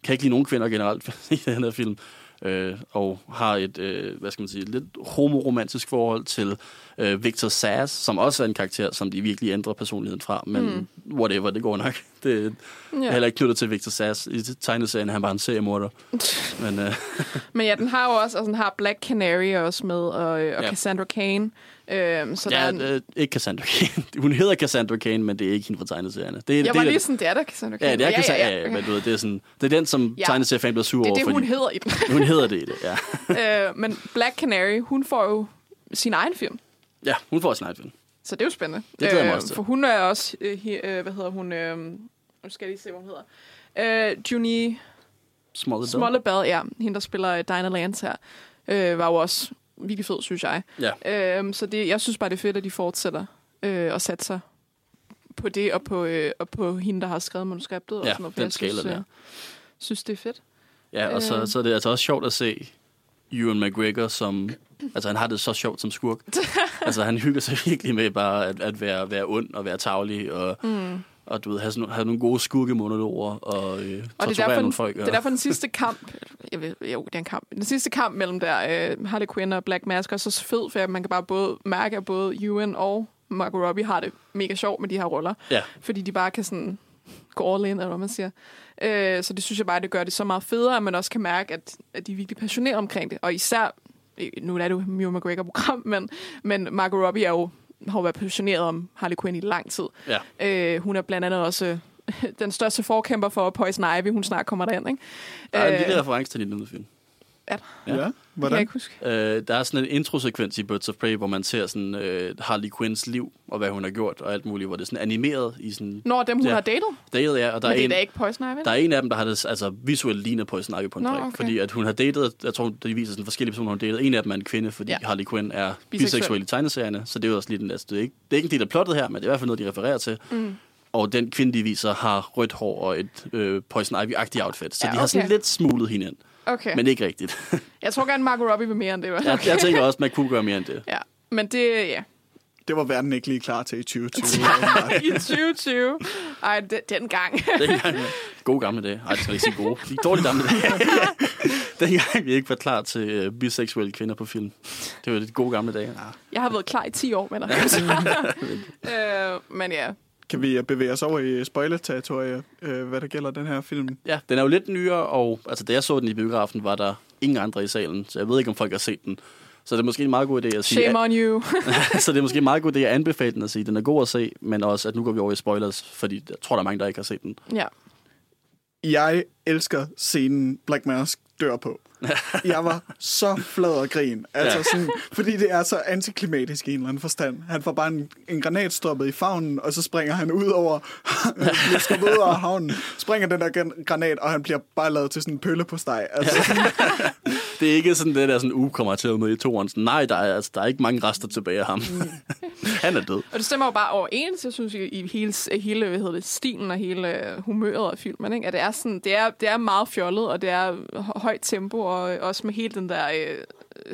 kan ikke lide nogen kvinder generelt i den her film, øh, og har et, øh, hvad skal man sige, lidt homoromantisk forhold til øh, Victor Sass, som også er en karakter, som de virkelig ændrer personligheden fra, men mm. whatever, det går nok. Det er Ja. heller ikke knyttet til Victor Sass. I tegneserien er han bare en seriemorder. Men øh, Men ja, den har jo også, altså den har Black Canary også med, og, øh, og Ja. Cassandra Cain. Øhm, så der ja, er en, øh, ikke Cassandra Cain. Hun hedder Cassandra Cain, men det er ikke hende fra tegneserierne. Det er, jeg det, var lige sådan, det er der Cassandra Cain. Ja, det er Cassandra, ja, ja, okay. men du ved, det er, sådan, det er den, som Ja. ja. tegneseriefan bliver sur Det er over. det, hun hedder i den. Hun hedder det i det, ja. øh, men Black Canary, hun får jo sin egen film. Ja, hun får sin egen film. Så det er jo spændende. Det glæder jeg mig også til. For hun er også, øh, he, øh, hvad hedder hun, øh, nu skal jeg lige se, hvad hun hedder. Øh, Junie Smalle Smolle Bell, ja, hende der spiller øh, Dinah Lance her, øh, var jo også virkelig fed, synes jeg. Ja. Øh, så det, jeg synes bare, det er fedt, at de fortsætter øh, og satser på det, og på, øh, og på hende, der har skrevet manuskriptet. og Ja, sådan noget, den jeg skala synes, der. øh, synes, det er fedt. Ja, og så, Øh. så er det altså også sjovt at se Ewan McGregor som... Altså, han har det så sjovt som skurk. altså, han hygger sig virkelig med bare at, at være, være ond og være tavlig og, mm. Og du ved, have, sådan, have nogle gode skurkemonologer og øh, Og det er, derfor, nogle folk. det er derfor den sidste kamp, jeg ved, jo, det er en kamp, den sidste kamp mellem der øh, Harley Quinn og Black Mask er så fed, for man kan bare både mærke, at både Ewan og Margot Robbie har det mega sjovt med de her roller. Ja. Fordi de bare kan sådan gå all in, eller hvad man siger. Øh, så det synes jeg bare, det gør det så meget federe, at man også kan mærke, at, at de er virkelig passionerede omkring det. Og især, nu er det jo Ewan McGregor-program, men, men Margot Robbie er jo, har jo været passioneret om Harley Quinn i lang tid. Ja. Øh, hun er blandt andet også øh, den største forkæmper for Poison Ivy. Hun snart kommer derind, ikke? Der er en lille Øh, reference til den film. Er Ja, Ja. ja. kan jeg hvordan? ikke huske. Øh, der er sådan en introsekvens i Birds of Prey, hvor man ser sådan, øh, Harley Quinns liv, og hvad hun har gjort, og alt muligt, hvor det er sådan animeret i sådan... Når dem, hun Ja. har datet. Datet, ja, og der Men er, det er en, da ikke Poison Ivy? der er en af dem, der har det altså, visuelt lignet Poison Ivy på en Nå, prik, okay. fordi at hun har datet, jeg tror, de viser sådan forskellige personer, hun har datet. En af dem er en kvinde, fordi Ja. Harley Quinn er Biseksuel. biseksuel i tegneserierne, så det er jo også lidt en, altså, det, er ikke, det er ikke en del af plottet her, men det er i hvert fald noget, de refererer til. Mm. Og den kvinde, de viser, har rødt hår og et øh, Poison Ivy-agtigt outfit, så Ja, de har sådan okay. lidt smuglet hende ind, Okay. men ikke rigtigt. Jeg tror gerne, Margot Robbie vil mere end det. vel? jeg, jeg tænker også, man kunne gøre mere end det. Ja, men det, ja. Det var verden ikke lige klar til i 2020. åbenbart. I 2020. Ej, de, den gang. Dengang, gode gamle dage. Ej, det skal jeg ikke sige gode. De dårlige gamle dage. dengang vi ikke var klar til uh, biseksuelle kvinder på film. Det var de gode gamle dage. Ja. Jeg har været klar i 10 år, men, øh, men ja. Kan vi bevæge os over i spoiler-territoriet, øh, hvad der gælder den her film? ja, den er jo lidt nyere, og altså, da jeg så den i biografen, var der ingen andre i salen, så jeg ved ikke, om folk har set den. Så det er måske en meget god idé at sige, Shame on you. så det er måske en meget god idé at anbefale den at sige, den er god at se, men også, at nu går vi over i spoilers, fordi jeg tror, der er mange, der ikke har set den. ja. Jeg elsker scenen Black Mask dør på. Jeg var så flad og grin. Altså Ja. sådan, fordi det er så antiklimatisk i en eller anden forstand. Han får bare en, en granat stoppet i favnen, og så springer han ud over, bliver skubbet ud over havnen, springer den der gran- granat, og han bliver bare lavet til sådan en pølle på steg. Altså, sådan, Det er ikke sådan det der sådan, uh, kommer til at med i toeren. Nej, der er, altså, der er ikke mange rester tilbage af ham. Han er død. Og det stemmer jo bare overens, jeg synes, i, hele, hele hvad hedder det, stilen og hele øh, humøret af filmen. Ikke? At det, er sådan, det, er, det er meget fjollet, og det er hø- højt tempo, og også med hele den der øh,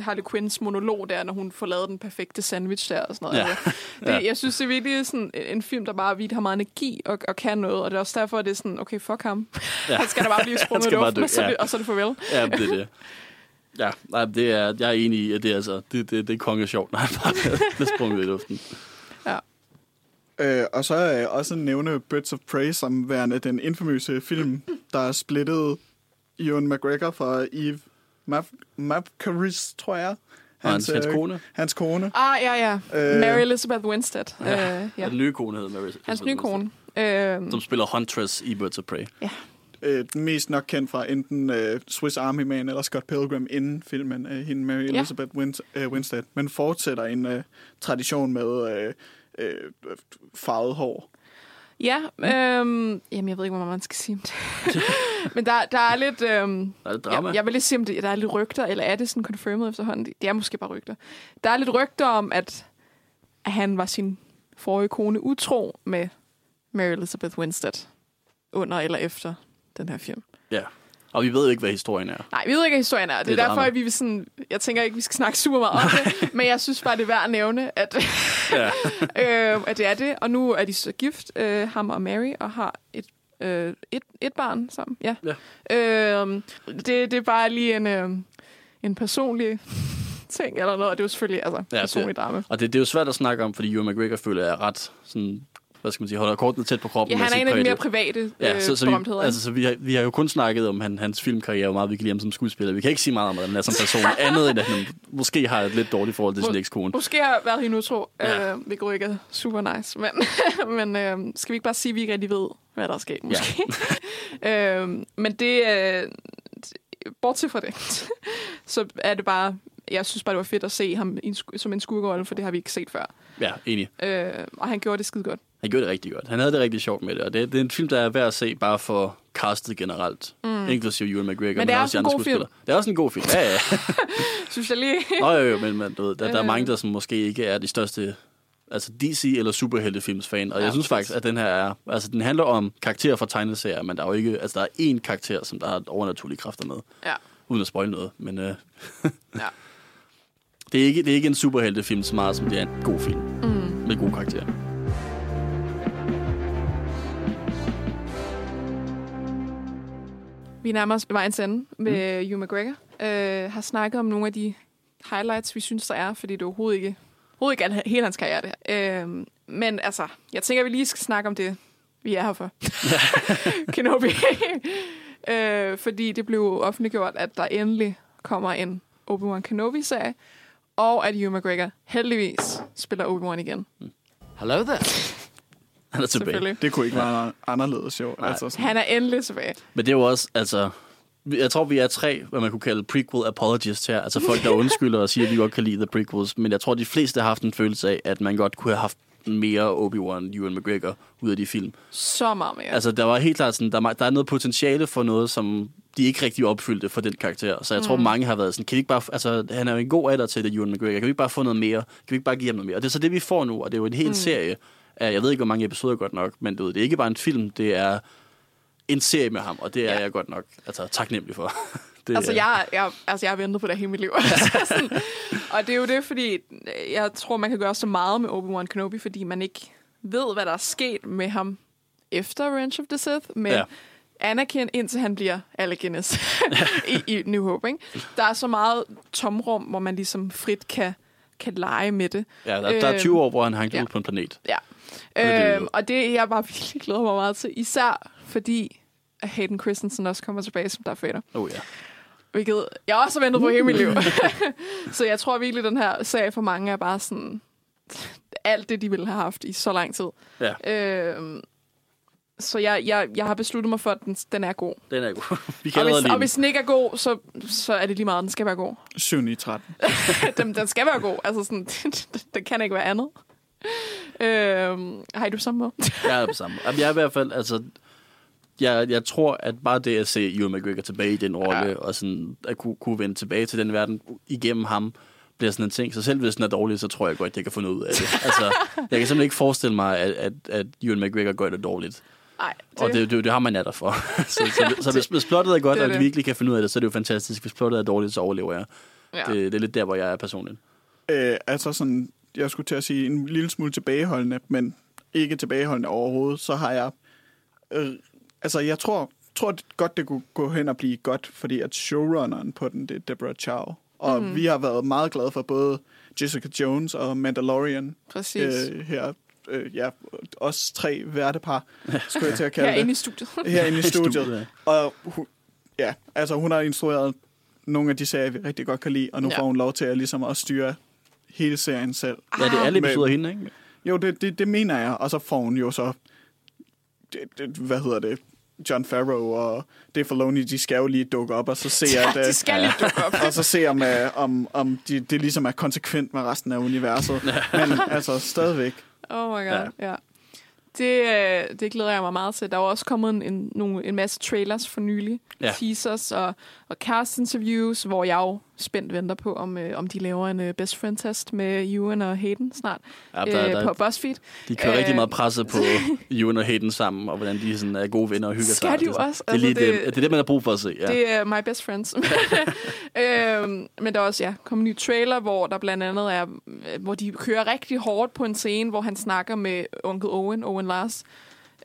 Harley Quinns monolog der, når hun får lavet den perfekte sandwich der og sådan noget. Ja. Altså, det, Jeg synes, det er virkelig sådan en film, der bare virkelig har meget energi og, og kan noget, og det er også derfor, at det er sådan, okay, fuck ham. Ja. Han skal da bare blive sprunget i luften, og, så, ja. og så er det farvel. Ja, det er det. Ja, nej, det er, jeg er enig i, at det er, altså, det, det, det er konge sjovt, når han bare bliver sprunget ud i luften. øh, og så er jeg også nævne Birds of Prey som værende den infamøse film, der er splittet Ewan McGregor fra Eve Mapcaris, tror jeg. Og hans, hans øh, kone. Hans kone. Ah, ja, ja. Øh. Mary Elizabeth Winstead. Ja. Ja. Øh, Ja. ja. Den nye kone hedder Mary. Hans nye kone. Øh, Som spiller Huntress i Birds of Prey. Øh, den mest nok kendt fra enten øh, Swiss Army Man eller Scott Pilgrim inden filmen, øh, hende Mary Ja. Elizabeth Win- øh, Winstead, men fortsætter en øh, tradition med øh, øh, farvet hår. Ja, øhm, jamen jeg ved ikke, hvad man skal sige om det. Men der, der er lidt... Øhm, Der er lidt drama. jeg, jeg vil lige sige, om det, der er lidt rygter, eller er det sådan confirmed efterhånden? Det er måske bare rygter. Der er lidt rygter om, at, at han var sin forrige kone utro med Mary Elizabeth Winstead under eller efter den her film. Ja. Og vi ved jo ikke, hvad historien er. Nej, vi ved ikke, hvad historien er. Det, Det er er derfor, at vi vil sådan... Jeg tænker ikke, vi skal snakke super meget om det, men jeg synes bare, det er værd at nævne, at, Ja. øh, at det er det. Og nu er de så gift, øh, ham og Mary, og har et, øh, et, et barn sammen. Ja. Ja. Øh, det, det er bare lige en, øh, en personlig ting eller noget, og det er jo selvfølgelig altså, Ja, personlig drama. Og det, det er jo svært at snakke om, fordi Ewan McGregor føler jeg er ret sådan, hvad skal man sige, holder kortene tæt på kroppen. Ja, han er sit en af de mere private- Ja, øh, så, så, vi, altså, så vi, har, vi har jo kun snakket om han, hans filmkarriere, og meget vi kan lide ham som skuespiller. Vi kan ikke sige meget om, hvordan han er som person, andet end at han måske har et lidt dårligt forhold til sin Må- ekskone. Måske har været hende utro, Ja. øh, hvilket ikke er super nice. Men, men øh, skal vi ikke bare sige, at vi ikke rigtig ved, hvad der er sket, måske? Ja. øh, men det, øh, bortset fra det, så er det bare, jeg synes bare, det var fedt at se ham som en skurkerolle, for det har vi ikke set før. Ja, enig. Øh, og han gjorde det skide godt. Han gjorde det rigtig godt. Han havde det rigtig sjovt med det, og det, det er en film, der er værd at se bare for castet generelt. Mm. Inklusive Ewan McGregor, Men det er også en god film. Det er også en god film, ja, ja. Synes jeg lige. Nå, jo, jo, men, men du ved, der, der er Øh. mange, der som måske ikke er de største altså DC eller superheltefilms fan, og Ja, jeg synes faktisk, at den her er, altså den handler om karakterer fra tegneserier, men der er jo ikke, altså der er én karakter, som der har overnaturlige kræfter med, Ja. uden at spoil noget, men øh, Ja. det, er ikke, det er ikke en superheltefilm så meget, som det er en god film, mm. med gode karakterer. Vi nærmer os vejens ende med mm. Hugh McGregor. Øh, har snakket om nogle af de highlights, vi synes, der er, fordi det er overhovedet ikke, overhovedet ikke hele hans karriere, det her. Øh, men altså, jeg tænker, vi lige skal snakke om det, vi er her for. Kenobi. øh, fordi det blev offentliggjort, at der endelig kommer en Obi-Wan Kenobi-serie, og at Hugh McGregor heldigvis spiller Obi-Wan igen. Hello there. Han er tilbage. Det kunne ikke være anderledes, jo. Nej. Altså, sådan, Han er endelig tilbage. Men det er jo også, altså... Jeg tror, vi er tre, hvad man kunne kalde prequel apologists her. Altså folk, der undskylder og siger, at vi godt kan lide the prequels. Men jeg tror, de fleste har haft en følelse af, at man godt kunne have haft mere Obi-Wan, Ewan McGregor ud af de film. Så meget mere. Altså, der var helt klart sådan, der, er- der er noget potentiale for noget, som de ikke rigtig opfyldte for den karakter. Så jeg tror, Mm. mange har været sådan, kan vi ikke bare, altså, han er jo en god alder til det, Ewan McGregor. Kan vi ikke bare få noget mere? Kan vi ikke bare give ham noget mere? Og det er så det, vi får nu, og det er jo en hel mm. serie af, jeg ved ikke, hvor mange episoder godt nok, men du ved, det er ikke bare en film, det er en serie med ham, og det er Ja. jeg godt nok altså, taknemmelig for. det, Altså er- jeg, jeg, altså, jeg har ventet på det hele mit liv. Altså, sådan, og det er jo det, fordi jeg tror, man kan gøre så meget med Obi-Wan Kenobi, fordi man ikke ved, hvad der er sket med ham efter Revenge of the Sith. Med Ja. Anakin, indtil han bliver Alec Guinness i, i New Hope. Ikke? Der er så meget tomrum, hvor man ligesom frit kan, kan lege med det. Ja, der, der er 20 Øhm, år, hvor han hang ja. ud på en planet. Ja. Og det er Øhm, og det er jeg bare virkelig glæder mig meget til. Især fordi Hayden Christensen også kommer tilbage som Darth Vader. Oh ja. Hvilket jeg også har ventet på hele mit liv. så jeg tror virkelig, den her serie for mange er bare sådan alt det, de ville have haft i så lang tid. Ja, Øhm, så jeg, jeg, jeg har besluttet mig for, at den, den er god. den er god. Vi kan Og hvis, og hvis den ikke er god, så, så er det lige meget, den skal være god. 7 i 13. den, den skal være god. Altså sådan, den kan ikke være andet. Øhm, har I du samme måde? Jeg er på samme. Jamen, jeg er i hvert fald, altså... Jeg, jeg tror, at bare det at se Ewan McGregor tilbage i den rolle, Ja. ja. og sådan at kunne, kunne vende tilbage til den verden igennem ham, bliver sådan en ting. Så selv hvis den er dårlig, så tror jeg godt, jeg kan få noget ud af det. altså, jeg kan simpelthen ikke forestille mig, at, at, at Ewan McGregor gør det dårligt. Nej, Det. Og det, det, det har man er der for. så, så, så hvis, hvis plottet er godt, Det er og de det. virkelig kan finde ud af det, så er det jo fantastisk. Hvis plottet er dårligt, så overlever jeg. ja. Ja. Det, det er lidt der, hvor jeg er personligt. Øh, altså sådan, jeg skulle til at sige en lille smule tilbageholdende, men ikke tilbageholdende overhovedet, så har jeg... Øh, altså, jeg tror, tror godt, det kunne gå hen og blive godt, fordi at showrunneren på den, det er Deborah Chow. Og mm. vi har været meget glade for både Jessica Jones og Mandalorian Præcis. øh, her. Øh, ja, os tre værtepar, skulle jeg til at kalde det. Herinde i studiet. herinde i studiet. Og hun, ja, altså hun har instrueret nogle af de serier, vi rigtig godt kan lide, og nu Ja. får hun lov til at, ligesom, at styre hele serien selv. Ja, det er alle episoder af hende, ikke? Jo, det, det, det mener jeg, og så får hun jo så, det, det, hvad hedder det, John Farrow og Dave Filoni, de skal jo lige dukke op, og så se, at, Ja, de skal lige dukke op. og så se, om, om, om de, det ligesom er konsekvent med resten af universet. Men altså, stadigvæk. Oh my god, ja. Det, øh, det glæder jeg mig meget til. Der er også kommet en, en, nogle, en masse trailers for nylig. Ja. Teasers og, og cast interviews, hvor jeg jo spændt venter på, om, øh, om de laver en øh, best friend test med Ewan og Hayden snart Ja, øh, der, der, på BuzzFeed. De kører Øh, øh, rigtig meget presset på Ewan og Hayden sammen, og hvordan de sådan er gode venner og hygger sig. Skal de jo også. Det er, lige Altså, det, det- det, det er det, man har brug for at se. Ja. Det er my best friends. øhm, men der er også ja, kommet en ny trailer, hvor der blandt andet er, øh, hvor de kører rigtig hårdt på en scene, hvor han snakker med onkel Owen, Owen Lars.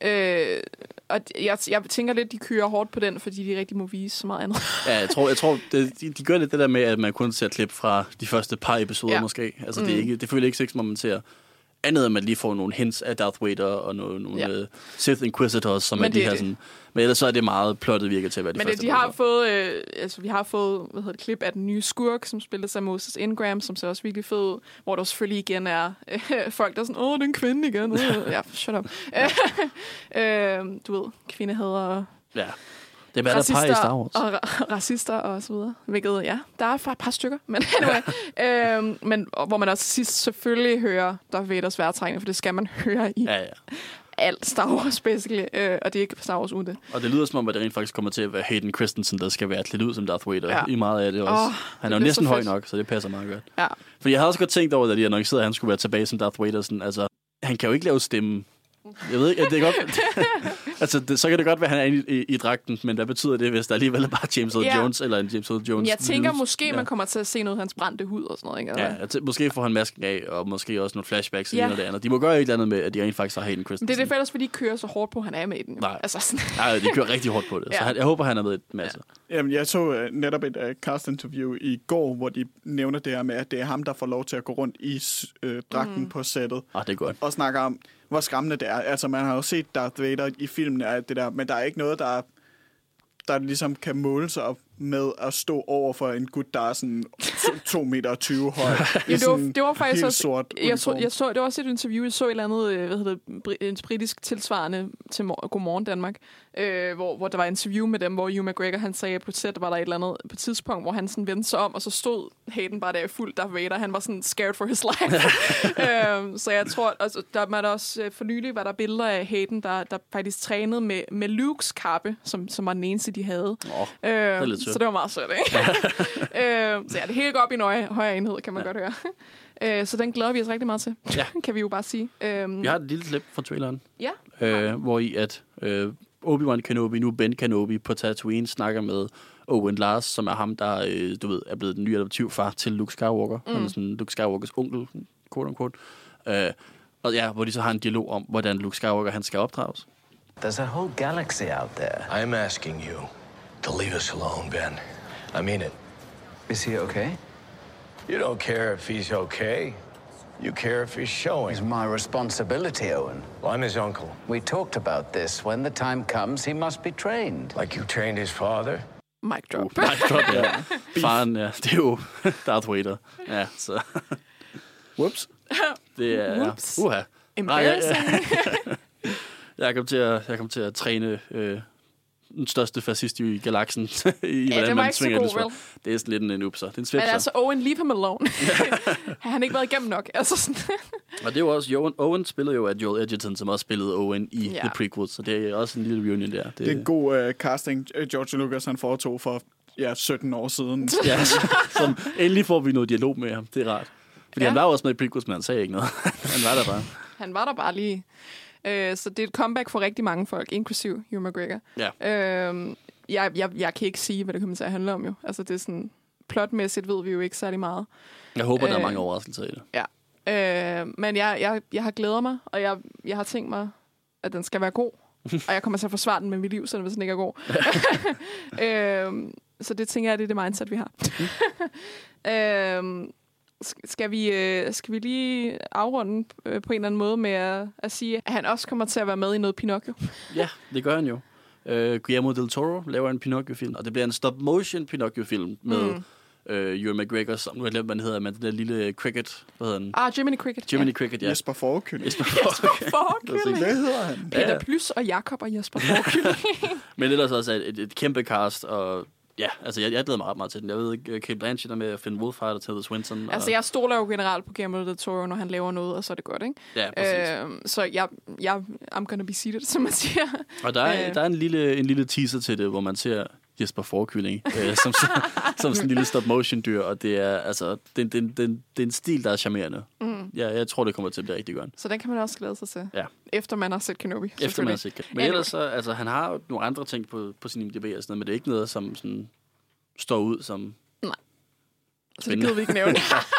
Øh, og jeg, jeg tænker lidt, de kører hårdt på den, fordi de rigtig må vise så meget andet. Ja, jeg tror, jeg tror det, de, de gør lidt det der med, at man kun ser klip fra de første par episoder Ja. måske. Altså, mm. det, er ikke, det føler ikke som om man ser andet, end man lige får nogle hints af Darth Vader og nogle, nogle Ja. ja. uh, Sith Inquisitors, som Men er de er her det. sådan... Men ellers så er det meget plottet virker til at være de Men første det, de har episoder. fået, øh, altså, vi har fået hvad hedder det, klip af den nye skurk, som spilles af Moses Ingram, som ser også virkelig fed ud, hvor der selvfølgelig igen er øh, folk, der er sådan, åh, det er en kvinde igen. Øh, ja, shut up. øh, du ved, kvindehader og Ja. Det er hvad der par i Star Wars. og ra- racister og så videre. Hvilket, ja, der er et par stykker, men anyway. øhm, men hvor man også sidst selvfølgelig hører Darth Vaders vejrtrækning, for det skal man høre i Ja, ja. alt Star Wars, basically. Øh, og det er ikke Star Wars uden det. Og det lyder som om, at det rent faktisk kommer til at være Hayden Christensen, der skal være klædt ud som Darth Vader Ja. i meget af det også. Oh, han er jo næsten høj nok, så det passer meget godt. Ja. Fordi jeg havde også godt tænkt over, da de annoncerede, at han skulle være tilbage som Darth Vader. Sådan, altså, han kan jo ikke lave stemme. Jeg ved ikke, det er godt. altså, det, så kan det godt være, at han er i, i, i dragten, men hvad betyder det, hvis der alligevel er bare James Earl Ja. Jones eller en James Earl Jones? Jeg tænker lyd? måske, ja. man kommer til at se noget af hans brændte hud og sådan noget. Ikke? Ja, jeg tæ- måske får han masken af, og måske også nogle flashbacks og Ja. ja. det andet. De må gøre et eller andet med, at de rent faktisk har Hayden Christensen. Det er det fælles, fordi de kører så hårdt på, han er med i den. jo. Nej. Altså sådan, Nej, de kører rigtig hårdt på det. Ja. Så han, jeg håber, han er med i en masse. Jamen, jeg så uh, netop et uh, cast-interview i går, hvor de nævner det her med, at det er ham, der får lov til at gå rundt i uh, dragten mm. på sættet, Ah, det er godt. og snakker om, hvor skræmmende det er. Altså, man har jo set Darth Vader i filmen og alt det der, men der er ikke noget, der, der ligesom kan måle sig op med at stå over for en gut, der er sådan 2 meter 20 høj. i det var- det var faktisk helt også- sort jeg, så, jeg så, det var også et interview, jeg så et eller andet, øh, hvad hedder det, en britisk tilsvarende til mor- Godmorgen Danmark, øh, hvor, hvor der var et interview med dem, hvor Hugh McGregor, han sagde, at på et sæt var der et eller andet på et tidspunkt, hvor han sådan vendte sig om, og så stod Hayden bare der i fuld Darth Vader. Han var sådan scared for his life. øhm, så jeg tror, altså, der var der også, øh, for nylig var der billeder af Hayden, der, der faktisk trænede med, med Lukes kappe, som, som var den eneste, de havde. Oh, Øhm, lidt sødt. så det var meget sødt, ikke? øhm, så ja, det hele går op i en højere, højere enhed, kan man ja. godt høre. Øh, så den glæder vi os rigtig meget til, Ja. kan vi jo bare sige. Øhm, Vi har et lille klip fra traileren, Ja. øh, hvor i at øh, Obi-Wan Kenobi, nu Ben Kenobi, på Tatooine snakker med Owen Lars, som er ham, der øh, du ved, er blevet den nye adoptivfar til Luke Skywalker. Mm. Han er sådan Luke Skywalkers onkel, quote unquote. Øh, og ja, hvor de så har en dialog om, hvordan Luke Skywalker han skal opdrages. There's a whole galaxy out there. I'm asking you to leave us alone, Ben. I mean it. Is he okay? You don't care if he's okay. You care if he's showing. It's my responsibility, Owen. Well, I'm his uncle. We talked about this. When the time comes, he must be trained. Like you trained his father? Mic drop. Nej, drop, ja. Faren, ja. Det er jo Darth Vader. Ja, så... Whoops. Det er... Whoops. Uha. Nej, jeg, Embarrassing. jeg kom til at, jeg kom til at træne øh, den største fascist i galaksen. i, Ja, det var ikke så god? Det er sådan lidt en upser. Det er en Men svipser. altså, Owen, leave him alone. har han ikke været igennem nok? Altså sådan. Og det jo også, Owen, Owen spillede jo af Joel Edgerton, som også spillede Owen i Ja. The Prequels, så det er også en lille reunion der. Det, Det er en god uh, casting, øh, George Lucas han foretog for ja, 17 år siden. Ja, som endelig får vi noget dialog med ham. Det er rart. Fordi Ja. han var også med i Prequels, men han sagde ikke noget. han var der bare. Han var der bare lige. Øh, så det er et comeback for rigtig mange folk, inklusiv Hugh McGregor. Ja. Øh, jeg, jeg, jeg kan ikke sige, hvad det kommer til at handle om jo. Altså det er sådan, plotmæssigt ved vi jo ikke særlig meget. Jeg håber, der er Øh. mange overraskelser i det. Øh, men jeg, jeg, jeg har glædet mig, og jeg, jeg har tænkt mig, at den skal være god. og jeg kommer til at forsvare den med mit liv, selv hvis den ikke er god. øh, så det tænker jeg, det er det mindset, vi har. øh, sk- skal, vi, øh, skal vi lige afrunde øh, på en eller anden måde med at, at sige, at han også kommer til at være med i noget Pinocchio? Ja, det gør han jo. Uh, Guillermo del Toro laver en Pinocchio-film, og det bliver en stop-motion Pinocchio-film med Mm. mm. uh, Ewan McGregor, som nu har jeg glemt, hvad han hedder, men den der lille cricket, hvad hedder den? Ah, Jiminy Cricket. Jiminy Cricket, ja. Jesper Forkylling. Jesper Ja. Forkylling. Forkylling. Hvad hedder han? Peter Ja. Plys og Jakob og Jesper Forkylling. Men ellers også et, et, et kæmpe cast, og ja, altså jeg, jeg glæder mig ret meget til den. Jeg ved ikke, Kate Blanchett er med, Finn Wolfhard og Tilda Swinton. altså, og, jeg stoler jo generelt på Guillermo del Toro, når han laver noget, og så er det godt, ikke? Ja, præcis. Øh, så jeg, jeg, I'm gonna be seated, som man siger. Og der er, Øh. der er en, lille, en lille teaser til det, hvor man ser Jesper Forkylling øh, som, som sådan en lille stop-motion-dyr, og det er, altså, det, det, det, det er en stil, der er charmerende. Mm. Ja, jeg tror, det kommer til at blive rigtig godt. Så den kan man også glæde sig til. Ja. Efter man har set Kenobi. Efter man har set det. Men Ja, ellers så, altså, han har jo nogle andre ting på, på sin IMDb og sådan noget, men det er ikke noget, som sådan, står ud som... Så det gider vi ikke nævne.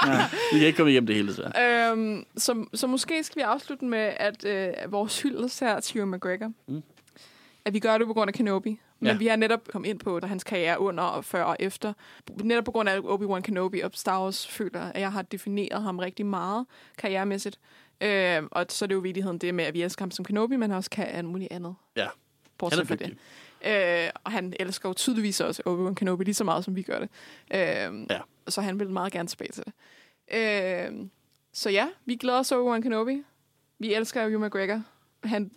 Vi kan ikke komme igennem det hele, desværre. øhm, så, så måske skal vi afslutte med, at øh, vores hyldest her til Ewan McGregor, Mm. at vi gør det på grund af Kenobi. Men Ja. vi har netop kommet ind på, der hans karriere under og før og efter. Netop på grund af Obi-Wan Kenobi og Star Wars føler, at jeg har defineret ham rigtig meget karrieremæssigt. Øh, og så er det jo virkeligheden det med, at vi elsker ham som Kenobi, men han også kan alt muligt andet. Ja. Han Bortset er fra det. Øh, og han elsker jo tydeligvis også Obi-Wan Kenobi lige så meget, som vi gør det. Øh, Ja. Så han vil meget gerne tilbage til det. Øh, så ja, vi glæder os til Obi-Wan Kenobi. Vi elsker Hugh McGregor. Han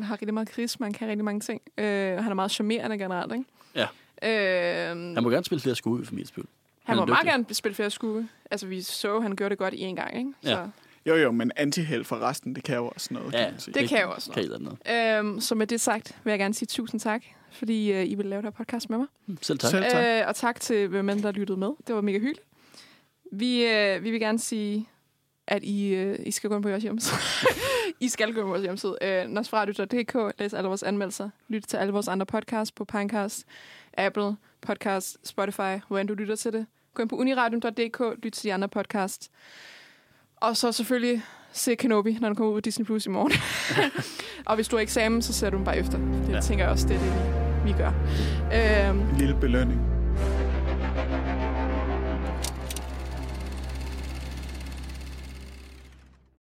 har rigtig meget karisma, han kan rigtig mange ting. Øh, han er meget charmerende generelt, ikke? Ja. Øh, Han må gerne spille flere skue for min skyld. han er må meget gerne spille flere skue. Altså, vi så, han gjorde det godt i en gang, ikke? Så, Ja. Jo, jo, men antiheld for resten, det kan jo også noget, Ja, kan man sige. Det kan jo også Kan noget. I noget. Øhm, så med det sagt vil jeg gerne sige tusind tak, fordi øh, I vil lave det her podcast med mig. Selv tak. Selv tak. Øh, og tak til hvem end der lyttede med. Det var mega hyggeligt. Vi, øh, vi vil gerne sige, at I, øh, I skal gå ind på vores hjemmeside. I skal gå på vores hjemmeside. Øh, Nosferatu.dk, læs alle vores anmeldelser. Lyt til alle vores andre podcasts på Pinecast, Apple Podcast, Spotify, hvor end du lytter til det. Gå ind på uniradion.dk, lyt til de andre podcasts. Og så selvfølgelig se Kenobi, når den kommer ud på Disney Plus i morgen. og hvis du har eksamen, så ser du den bare efter. Det Ja. ja. tænker jeg også, det er det, vi, vi gør. Øhm, En lille belønning.